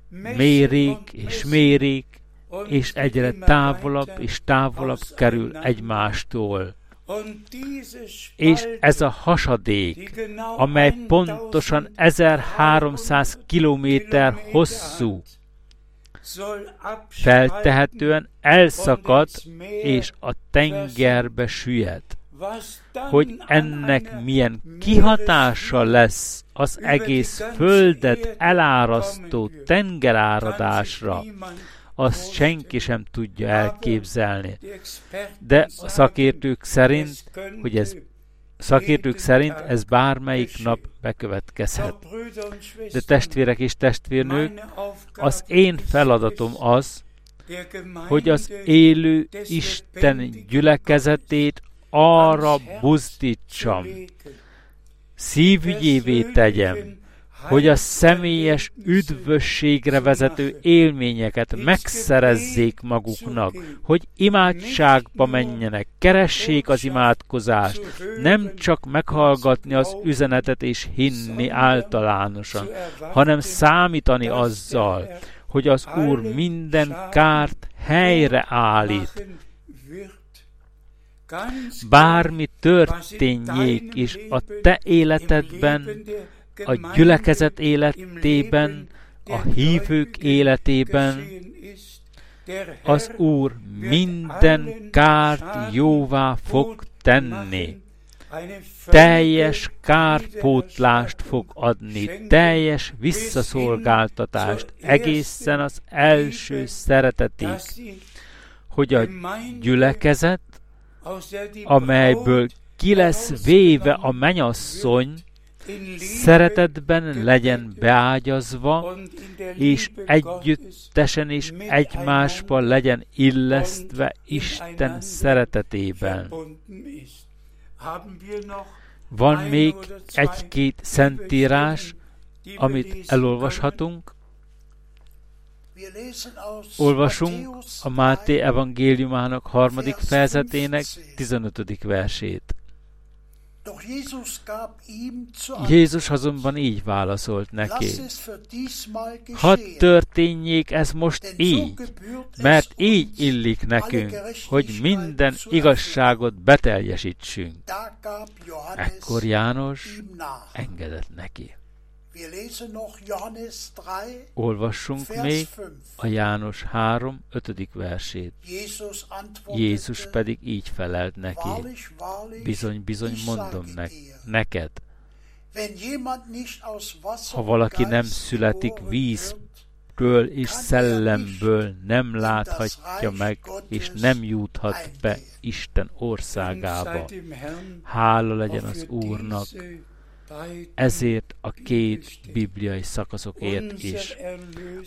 mérik és mérik, és egyre távolabb és távolabb kerül egymástól. És ez a hasadék, amely pontosan 1300 kilométer hosszú, feltehetően elszakad és a tengerbe süllyed. Hogy ennek milyen kihatása lesz az egész földet elárasztó tengeráradásra, azt senki sem tudja elképzelni. De a szakértők szerint, hogy ez szakértők szerint ez bármelyik nap bekövetkezhet. De testvérek és testvérnők, az én feladatom az, hogy az élő Isten gyülekezetét arra buzdítsam, szívügyévé tegyem, hogy a személyes üdvösségre vezető élményeket megszerezzék maguknak, hogy imádságba menjenek, keressék az imádkozást, nem csak meghallgatni az üzenetet és hinni általánosan, hanem számítani azzal, hogy az Úr minden kárt helyre bármi történjék is a te életedben, a gyülekezet életében, a hívők életében, az Úr minden kárt jóvá fog tenni. Teljes kárpótlást fog adni, teljes visszaszolgáltatást egészen az első szeretetig, hogy a gyülekezet, amelyből ki lesz véve a menyasszony, szeretetben legyen beágyazva, és együttesen is egymásba legyen illesztve Isten szeretetében. Van még egy-két szentírás, amit elolvashatunk. Olvasunk a Máté evangéliumának harmadik fejezetének 15. versét. Jézus azonban így válaszolt neki. Hadd történjék ez most így, mert így illik nekünk, hogy minden igazságot beteljesítsünk. Ekkor János engedett neki. Olvassunk még a János 3. 5. versét. Jézus pedig így felelt neki. Bizony, bizony mondom neked. Ha valaki nem születik vízből és szellemből, nem láthatja meg, és nem juthat be Isten országába. Hála legyen az Úrnak, ezért a két bibliai szakaszokért is.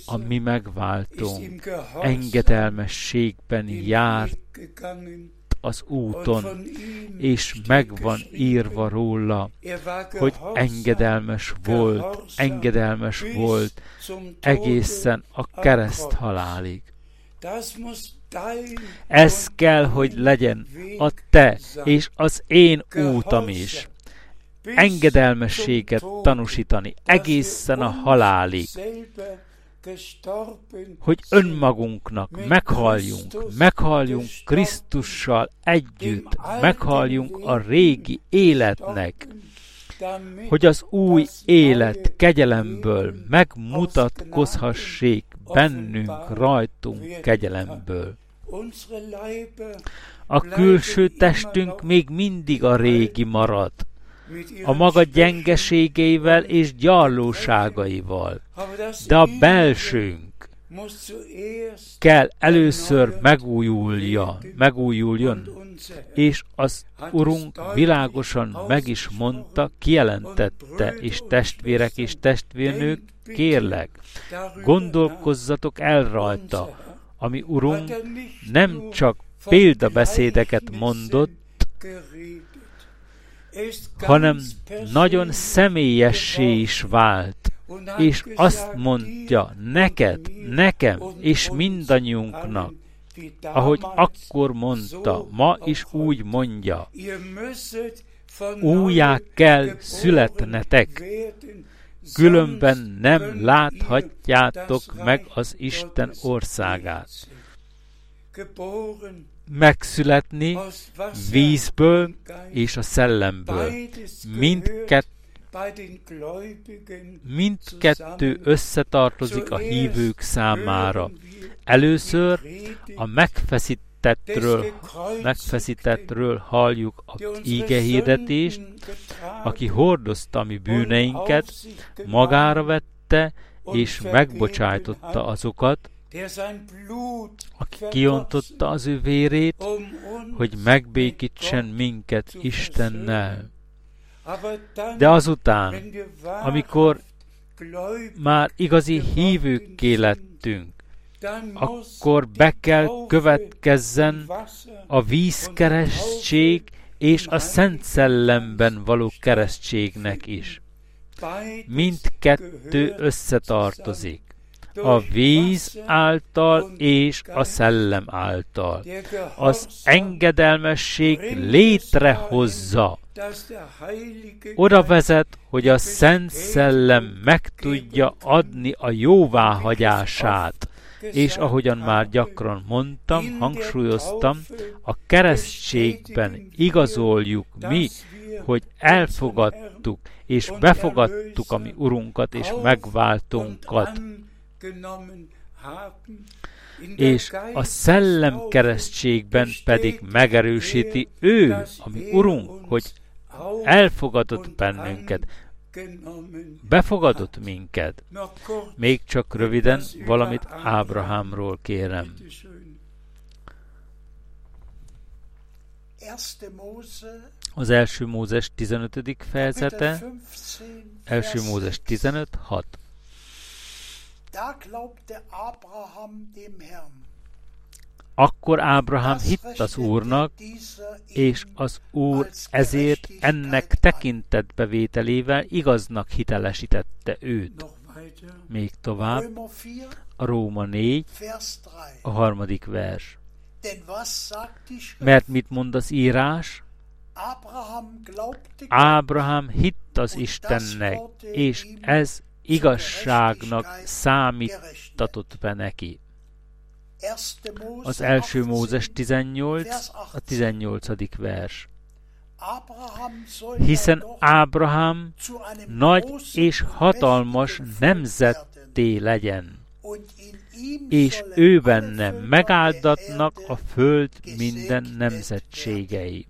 A mi megváltónk engedelmességben járt az úton, és meg van írva róla, hogy engedelmes volt, engedelmes volt egészen a kereszt halálig. Ez kell, hogy legyen a te és az én útam is. Engedelmességet tanúsítani egészen a halálig hogy önmagunknak meghalljunk, meghalljunk Krisztussal együtt, meghalljunk a régi életnek, hogy az új élet kegyelemből megmutatkozhassék bennünk, rajtunk kegyelemből. A külső testünk még mindig a régi marad, a maga gyengeségeivel és gyarlóságaival. De a belsőnk kell először megújulja, megújuljon, és az Urunk világosan meg is mondta, kijelentette, és testvérek és testvérnők, kérlek, gondolkozzatok el rajta, ami Urunk nem csak példabeszédeket mondott, hanem nagyon személyessé is vált, és azt mondja neked, nekem és mindannyiunknak, ahogy akkor mondta, ma is úgy mondja, újjá kell születnetek, különben nem láthatjátok meg az Isten országát megszületni vízből és a szellemből. Mindkett, mindkettő összetartozik a hívők számára. Először a megfeszítettről, megfeszítettről halljuk az íge hirdetést, aki hordozta a mi bűneinket, magára vette és megbocsájtotta azokat, aki kiontotta az ő vérét, hogy megbékítsen minket Istennel. De azután, amikor már igazi hívőkké lettünk, akkor be kell következzen a vízkeresztség és a Szent Szellemben való keresztségnek is. Mindkettő összetartozik a víz által és a szellem által. Az engedelmesség létrehozza. Oda vezet, hogy a Szent Szellem meg tudja adni a jóváhagyását. És ahogyan már gyakran mondtam, hangsúlyoztam, a keresztségben igazoljuk mi, hogy elfogadtuk és befogadtuk a mi Urunkat és megváltunkat és a szellem keresztségben pedig megerősíti ő, ami Urunk, hogy elfogadott bennünket, befogadott minket. Még csak röviden valamit Ábrahámról kérem. Az első Mózes 15. fejezete, első Mózes 15, 6. Akkor Ábrahám hitt az Úrnak, és az Úr ezért ennek tekintetbevételével igaznak hitelesítette őt. Még tovább, a Róma 4, a harmadik vers. Mert mit mond az írás? Ábrahám hitt az Istennek, és ez igazságnak számítatott be neki. Az első Mózes 18, a 18. vers. Hiszen Ábrahám nagy és hatalmas nemzetté legyen, és ő benne megáldatnak a föld minden nemzetségei.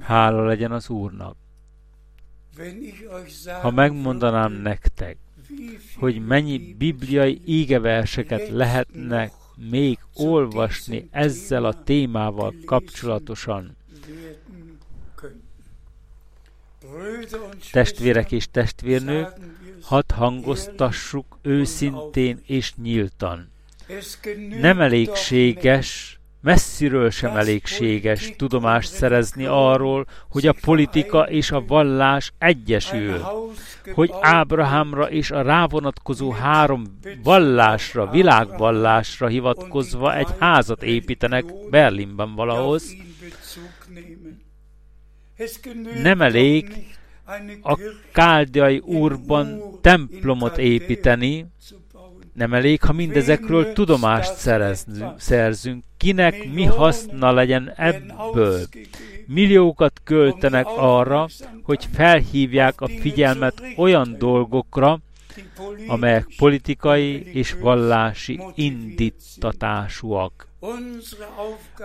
Hála legyen az Úrnak! Ha megmondanám nektek, hogy mennyi bibliai ígeverseket lehetnek még olvasni ezzel a témával kapcsolatosan, Testvérek és testvérnők, hadd hangoztassuk őszintén és nyíltan. Nem elégséges messziről sem elégséges tudomást szerezni arról, hogy a politika és a vallás egyesül, hogy Ábrahámra és a rávonatkozó három vallásra, világvallásra hivatkozva egy házat építenek Berlinben valahoz. Nem elég a káldiai úrban templomot építeni, nem elég, ha mindezekről tudomást szerzünk. Kinek mi haszna legyen ebből? Milliókat költenek arra, hogy felhívják a figyelmet olyan dolgokra, amelyek politikai és vallási indítatásúak.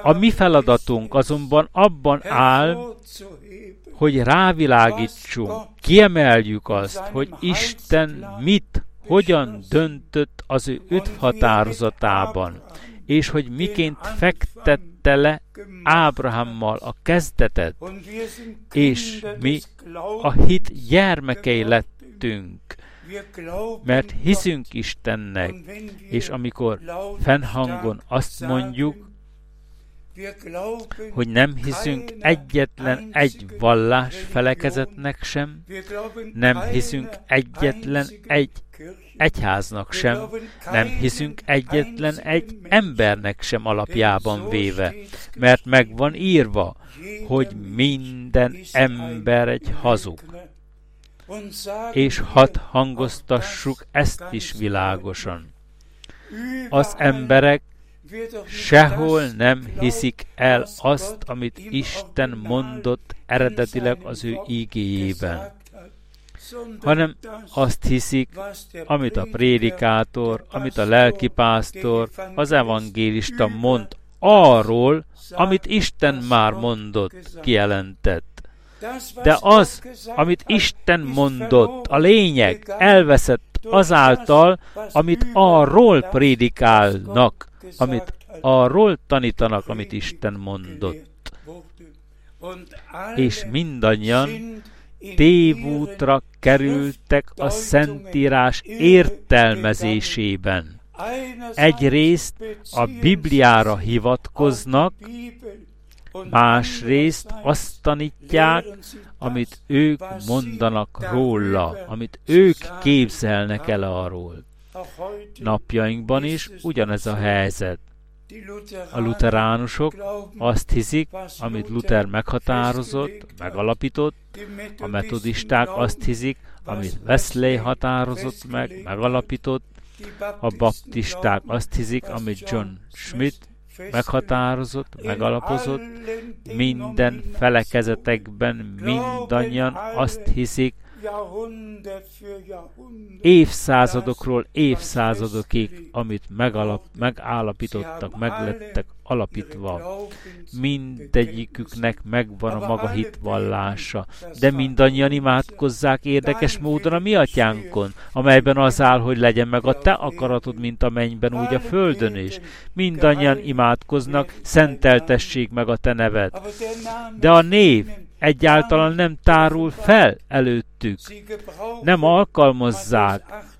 A mi feladatunk azonban abban áll, hogy rávilágítsunk, kiemeljük azt, hogy Isten mit hogyan döntött az ő öt határozatában, és hogy miként fektette le Ábrahámmal a kezdetet, és mi a hit gyermekei lettünk, mert hiszünk Istennek, és amikor fennhangon azt mondjuk, hogy nem hiszünk egyetlen egy vallás felekezetnek sem, nem hiszünk egyetlen egy egyháznak sem, nem hiszünk egyetlen egy embernek sem alapjában véve, mert meg van írva, hogy minden ember egy hazug. És hat hangoztassuk ezt is világosan. Az emberek sehol nem hiszik el azt, amit Isten mondott eredetileg az ő ígéjében, hanem azt hiszik, amit a prédikátor, amit a lelkipásztor, az evangélista mond arról, amit Isten már mondott, kijelentett. De az, amit Isten mondott, a lényeg, elveszett azáltal, amit arról prédikálnak, amit arról tanítanak, amit Isten mondott. És mindannyian tévútra kerültek a Szentírás értelmezésében. Egyrészt a Bibliára hivatkoznak, másrészt azt tanítják, amit ők mondanak róla, amit ők képzelnek el arról. Napjainkban is ugyanez a helyzet. A luteránusok azt hiszik, amit Luther meghatározott, megalapított, a metodisták azt hiszik, amit Wesley határozott meg, megalapított, a baptisták azt hiszik, amit John Schmidt meghatározott, megalapozott, minden felekezetekben mindannyian azt hiszik, évszázadokról évszázadokig, amit megalap, megállapítottak, meglettek alapítva. Mindegyiküknek megvan a maga hitvallása, de mindannyian imádkozzák érdekes módon a mi atyánkon, amelyben az áll, hogy legyen meg a te akaratod, mint a mennyben, úgy a földön is. Mindannyian imádkoznak, szenteltessék meg a te neved. De a név egyáltalán nem tárul fel előttük. Nem alkalmazzák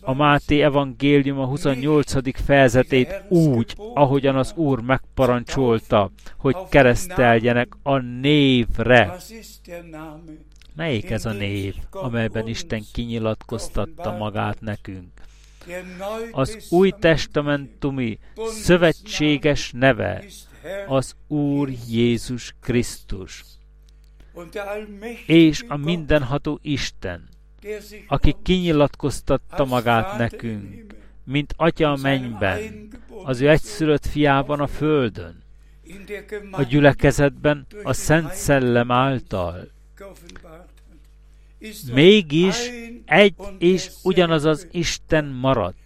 a Máté evangélium a 28. fejezetét úgy, ahogyan az Úr megparancsolta, hogy kereszteljenek a névre. Melyik ez a név, amelyben Isten kinyilatkoztatta magát nekünk? Az új testamentumi szövetséges neve az Úr Jézus Krisztus és a mindenható Isten, aki kinyilatkoztatta magát nekünk, mint Atya a mennyben, az ő egyszülött fiában a földön, a gyülekezetben a Szent Szellem által. Mégis egy és ugyanaz az Isten maradt.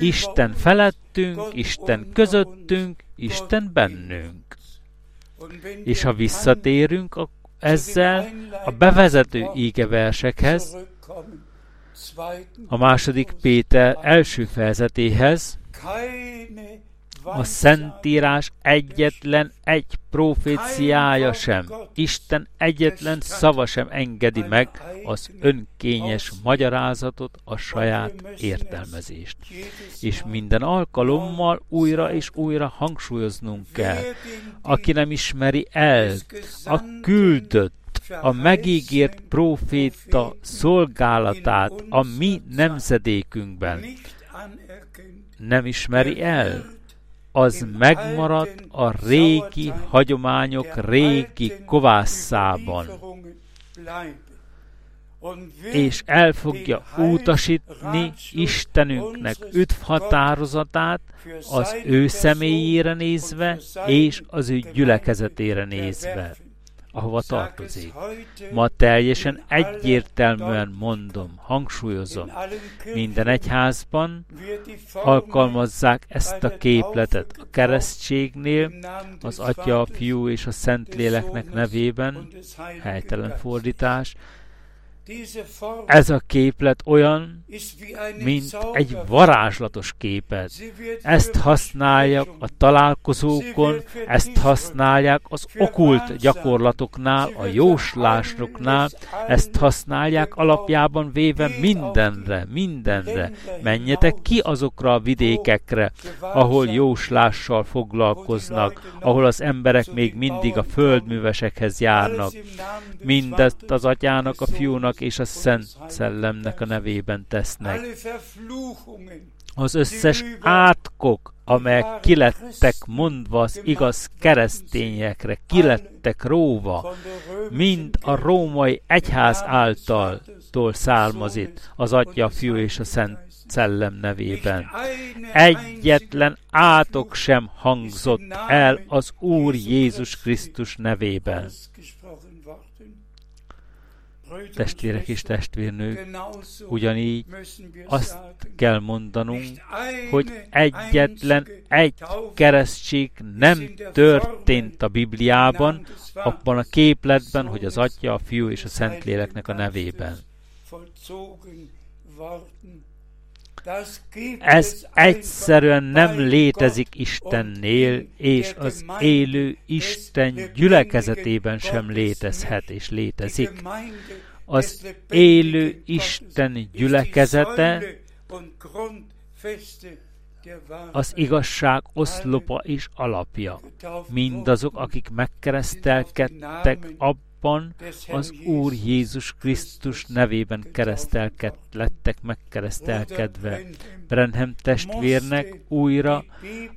Isten felettünk, Isten közöttünk, Isten bennünk. És ha visszatérünk a ezzel a bevezető ígeversekhez, a második Péter első fejezetéhez, A Szentírás egyetlen egy proféciája sem, Isten egyetlen szava sem engedi meg az önkényes magyarázatot, a saját értelmezést. És minden alkalommal újra és újra hangsúlyoznunk kell, aki nem ismeri el a küldött, a megígért proféta szolgálatát a mi nemzedékünkben, nem ismeri el, az megmarad a régi hagyományok régi kovászában, és el fogja utasítni Istenünknek üdvhatározatát az ő személyére nézve, és az ő gyülekezetére nézve ahova tartozik. Ma teljesen egyértelműen mondom, hangsúlyozom, minden egyházban alkalmazzák ezt a képletet a keresztségnél, az Atya, a Fiú és a Szentléleknek nevében, helytelen fordítás, ez a képlet olyan, mint egy varázslatos képet. Ezt használják a találkozókon, ezt használják az okult gyakorlatoknál, a jóslásoknál, ezt használják alapjában véve mindenre, mindenre. Menjetek ki azokra a vidékekre, ahol jóslással foglalkoznak, ahol az emberek még mindig a földművesekhez járnak. Mindezt az atyának, a fiúnak Atyának és a Szent Szellemnek a nevében tesznek. Az összes átkok, amelyek kilettek mondva az igaz keresztényekre, kilettek róva, mind a római egyház által származik az Atya, Fiú és a Szent Szellem nevében. Egyetlen átok sem hangzott el az Úr Jézus Krisztus nevében testvérek és testvérnők, ugyanígy azt kell mondanunk, hogy egyetlen egy keresztség nem történt a Bibliában, abban a képletben, hogy az Atya, a Fiú és a Szentléleknek a nevében. Ez egyszerűen nem létezik Istennél, és az élő Isten gyülekezetében sem létezhet és létezik. Az élő Isten gyülekezete az igazság oszlopa és alapja. Mindazok, akik megkeresztelkedtek abban, napban az Úr Jézus Krisztus nevében keresztelked, lettek megkeresztelkedve. Brenhem testvérnek újra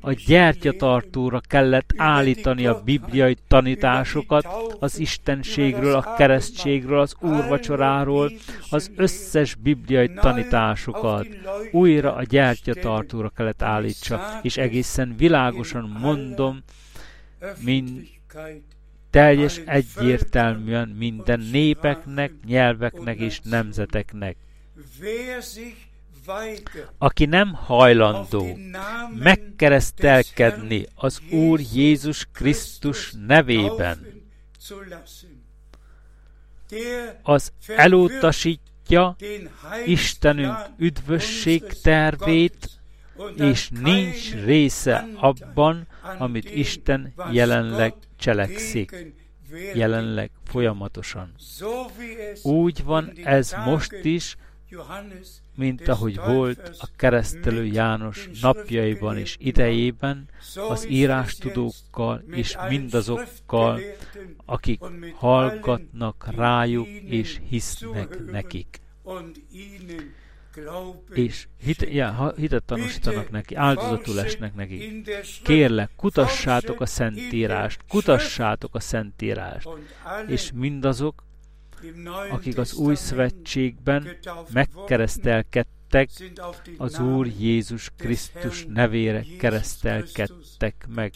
a gyertyatartóra kellett állítani a bibliai tanításokat, az istenségről, a keresztségről, az úrvacsoráról, az összes bibliai tanításokat újra a gyertyatartóra kellett állítsa, és egészen világosan mondom, mint teljes egyértelműen minden népeknek, nyelveknek és nemzeteknek. Aki nem hajlandó megkeresztelkedni az Úr Jézus Krisztus nevében, az elutasítja Istenünk üdvösség tervét, és nincs része abban, amit Isten jelenleg cselekszik, jelenleg folyamatosan. Úgy van ez most is, mint ahogy volt a keresztelő János napjaiban és idejében, az írástudókkal és mindazokkal, akik hallgatnak rájuk és hisznek nekik és hit, ja, hitet tanúsítanak neki, áldozatul esnek neki. Kérlek, kutassátok a Szentírást, kutassátok a Szentírást, és mindazok, akik az új szövetségben megkeresztelkedtek, az Úr Jézus Krisztus nevére keresztelkedtek meg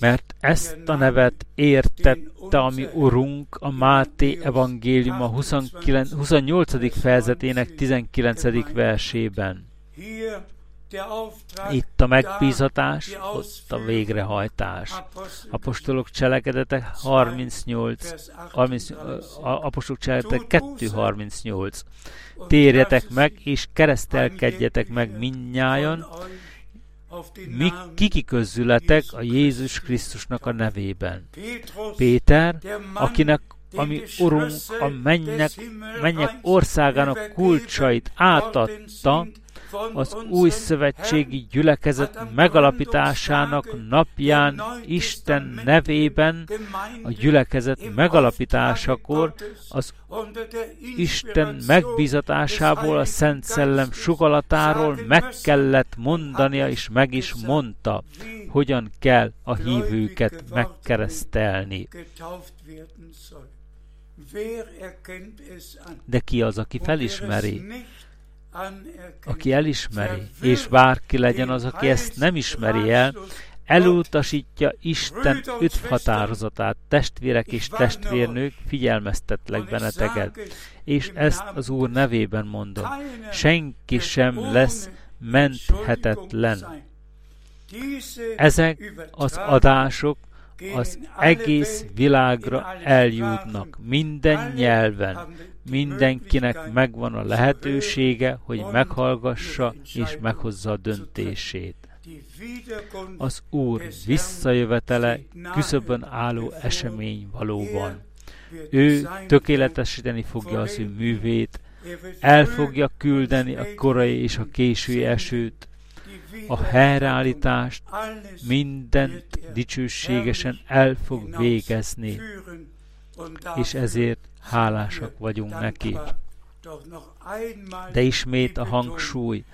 mert ezt a nevet értette a mi Urunk a Máté evangélium a 29, 28. fejezetének 19. versében. Itt a megbízatás, ott a végrehajtás. Apostolok cselekedetek 38, 30, apostolok cselekedetek 2.38. Térjetek meg, és keresztelkedjetek meg minnyájan, mi kikiközületek a Jézus Krisztusnak a nevében. Péter, akinek ami Urunk a mennyek, mennyek országának kulcsait átadta, az új szövetségi gyülekezet megalapításának napján Isten nevében a gyülekezet megalapításakor az Isten megbízatásából, a Szent Szellem sugalatáról meg kellett mondania, és meg is mondta, hogyan kell a hívőket megkeresztelni. De ki az, aki felismeri? Aki elismeri, és bárki legyen az, aki ezt nem ismeri el, elutasítja Isten öt határozatát, testvérek és testvérnők, figyelmeztetlek benneteket, és ezt az Úr nevében mondom. Senki sem lesz menthetetlen. Ezek az adások az egész világra eljutnak, minden nyelven, mindenkinek megvan a lehetősége, hogy meghallgassa és meghozza a döntését. Az Úr visszajövetele küszöbön álló esemény valóban. Ő tökéletesíteni fogja az ő művét, el fogja küldeni a korai és a késői esőt, a helyreállítást, mindent dicsőségesen el fog végezni, és ezért hálásak vagyunk neki. De ismét a hangsúly.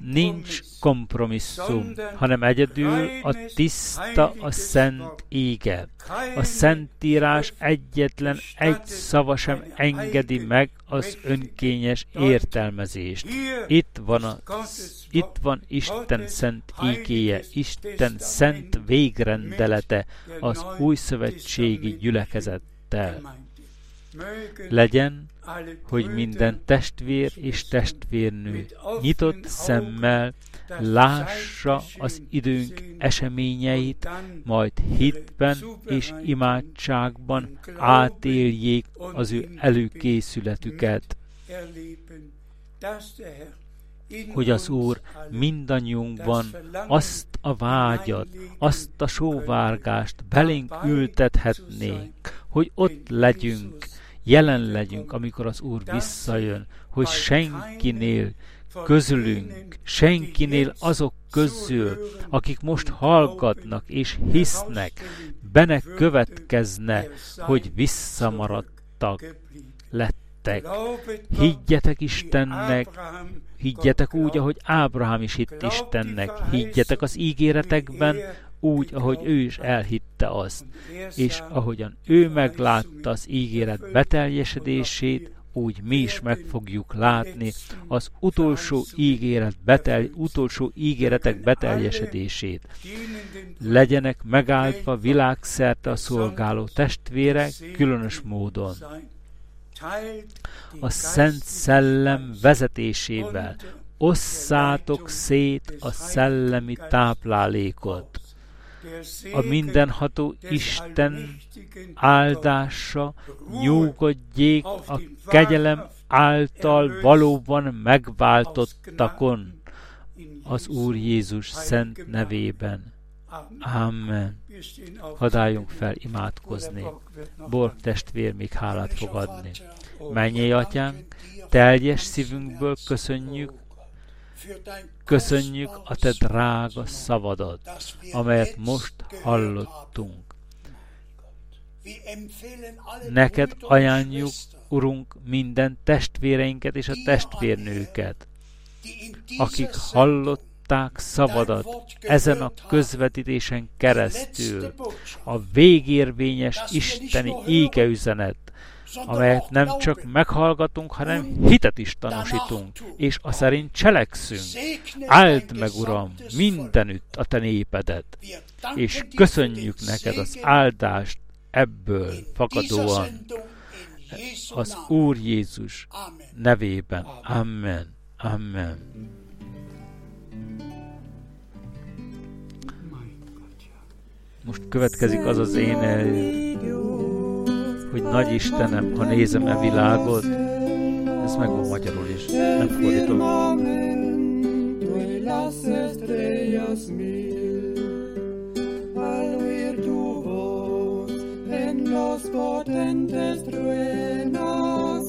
Nincs kompromisszum, hanem egyedül a tiszta, a szent ége. A szentírás egyetlen egy szava sem engedi meg az önkényes értelmezést. Itt van, a, itt van Isten szent ígéje, Isten szent végrendelete az új szövetségi gyülekezettel. Legyen, hogy minden testvér és testvérnő nyitott szemmel lássa az időnk eseményeit, majd hitben és imádságban átéljék az ő előkészületüket. hogy az Úr mindannyiunkban azt a vágyat, azt a sóvárgást belénk ültethetnénk, hogy ott legyünk, jelen legyünk, amikor az Úr visszajön, hogy senkinél közülünk, senkinél azok közül, akik most hallgatnak és hisznek, bene következne, hogy visszamaradtak lettek. Higgyetek Istennek, higgyetek úgy, ahogy Ábrahám is hitt Istennek, higgyetek az ígéretekben, úgy, ahogy ő is elhitte azt. És ahogyan ő meglátta az ígéret beteljesedését, úgy mi is meg fogjuk látni az utolsó ígéret betel, utolsó ígéretek beteljesedését. Legyenek megáldva világszerte a szolgáló testvérek különös módon. A Szent Szellem vezetésével osszátok szét a szellemi táplálékot a mindenható Isten áldása nyugodjék a kegyelem által valóban megváltottakon az Úr Jézus szent nevében. Amen. Hadáljunk fel imádkozni. Borg testvér még hálát fog adni. Menjél, atyánk, teljes szívünkből köszönjük Köszönjük a te drága szavadat, amelyet most hallottunk. Neked ajánljuk, Urunk, minden testvéreinket és a testvérnőket, akik hallották szavadat ezen a közvetítésen keresztül, a végérvényes isteni égeüzenet, amelyet nem csak meghallgatunk, hanem hitet is tanúsítunk, és a szerint cselekszünk. Áld meg, Uram, mindenütt a Te népedet, és köszönjük neked az áldást ebből fakadóan. Az Úr Jézus nevében. Amen. Amen. Most következik az az énel, hogy nagy Istenem, ha nézem e világot, ez meg van magyarul is, nem fordítom. potentes truenos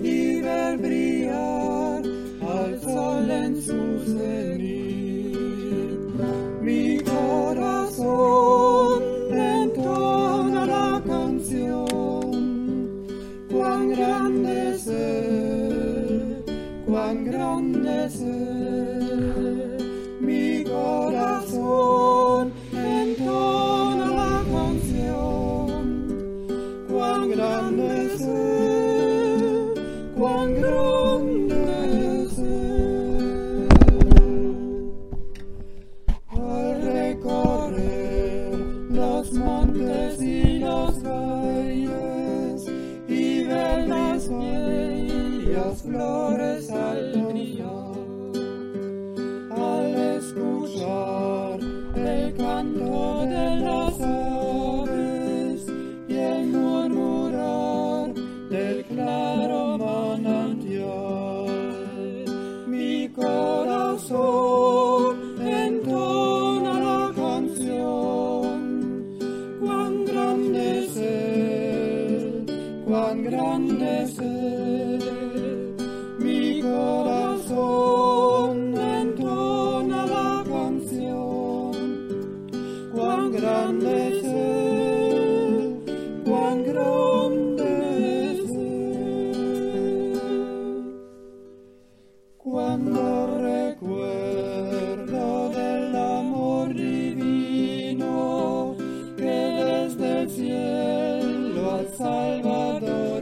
y ver brillar al sol en su cenit. Mi corazón grandes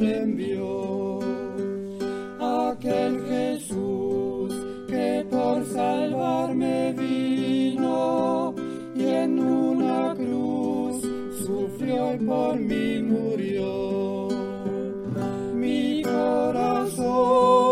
envió, aquel Jesús que por salvarme vino y en una cruz sufrió y por mí murió. Mi corazón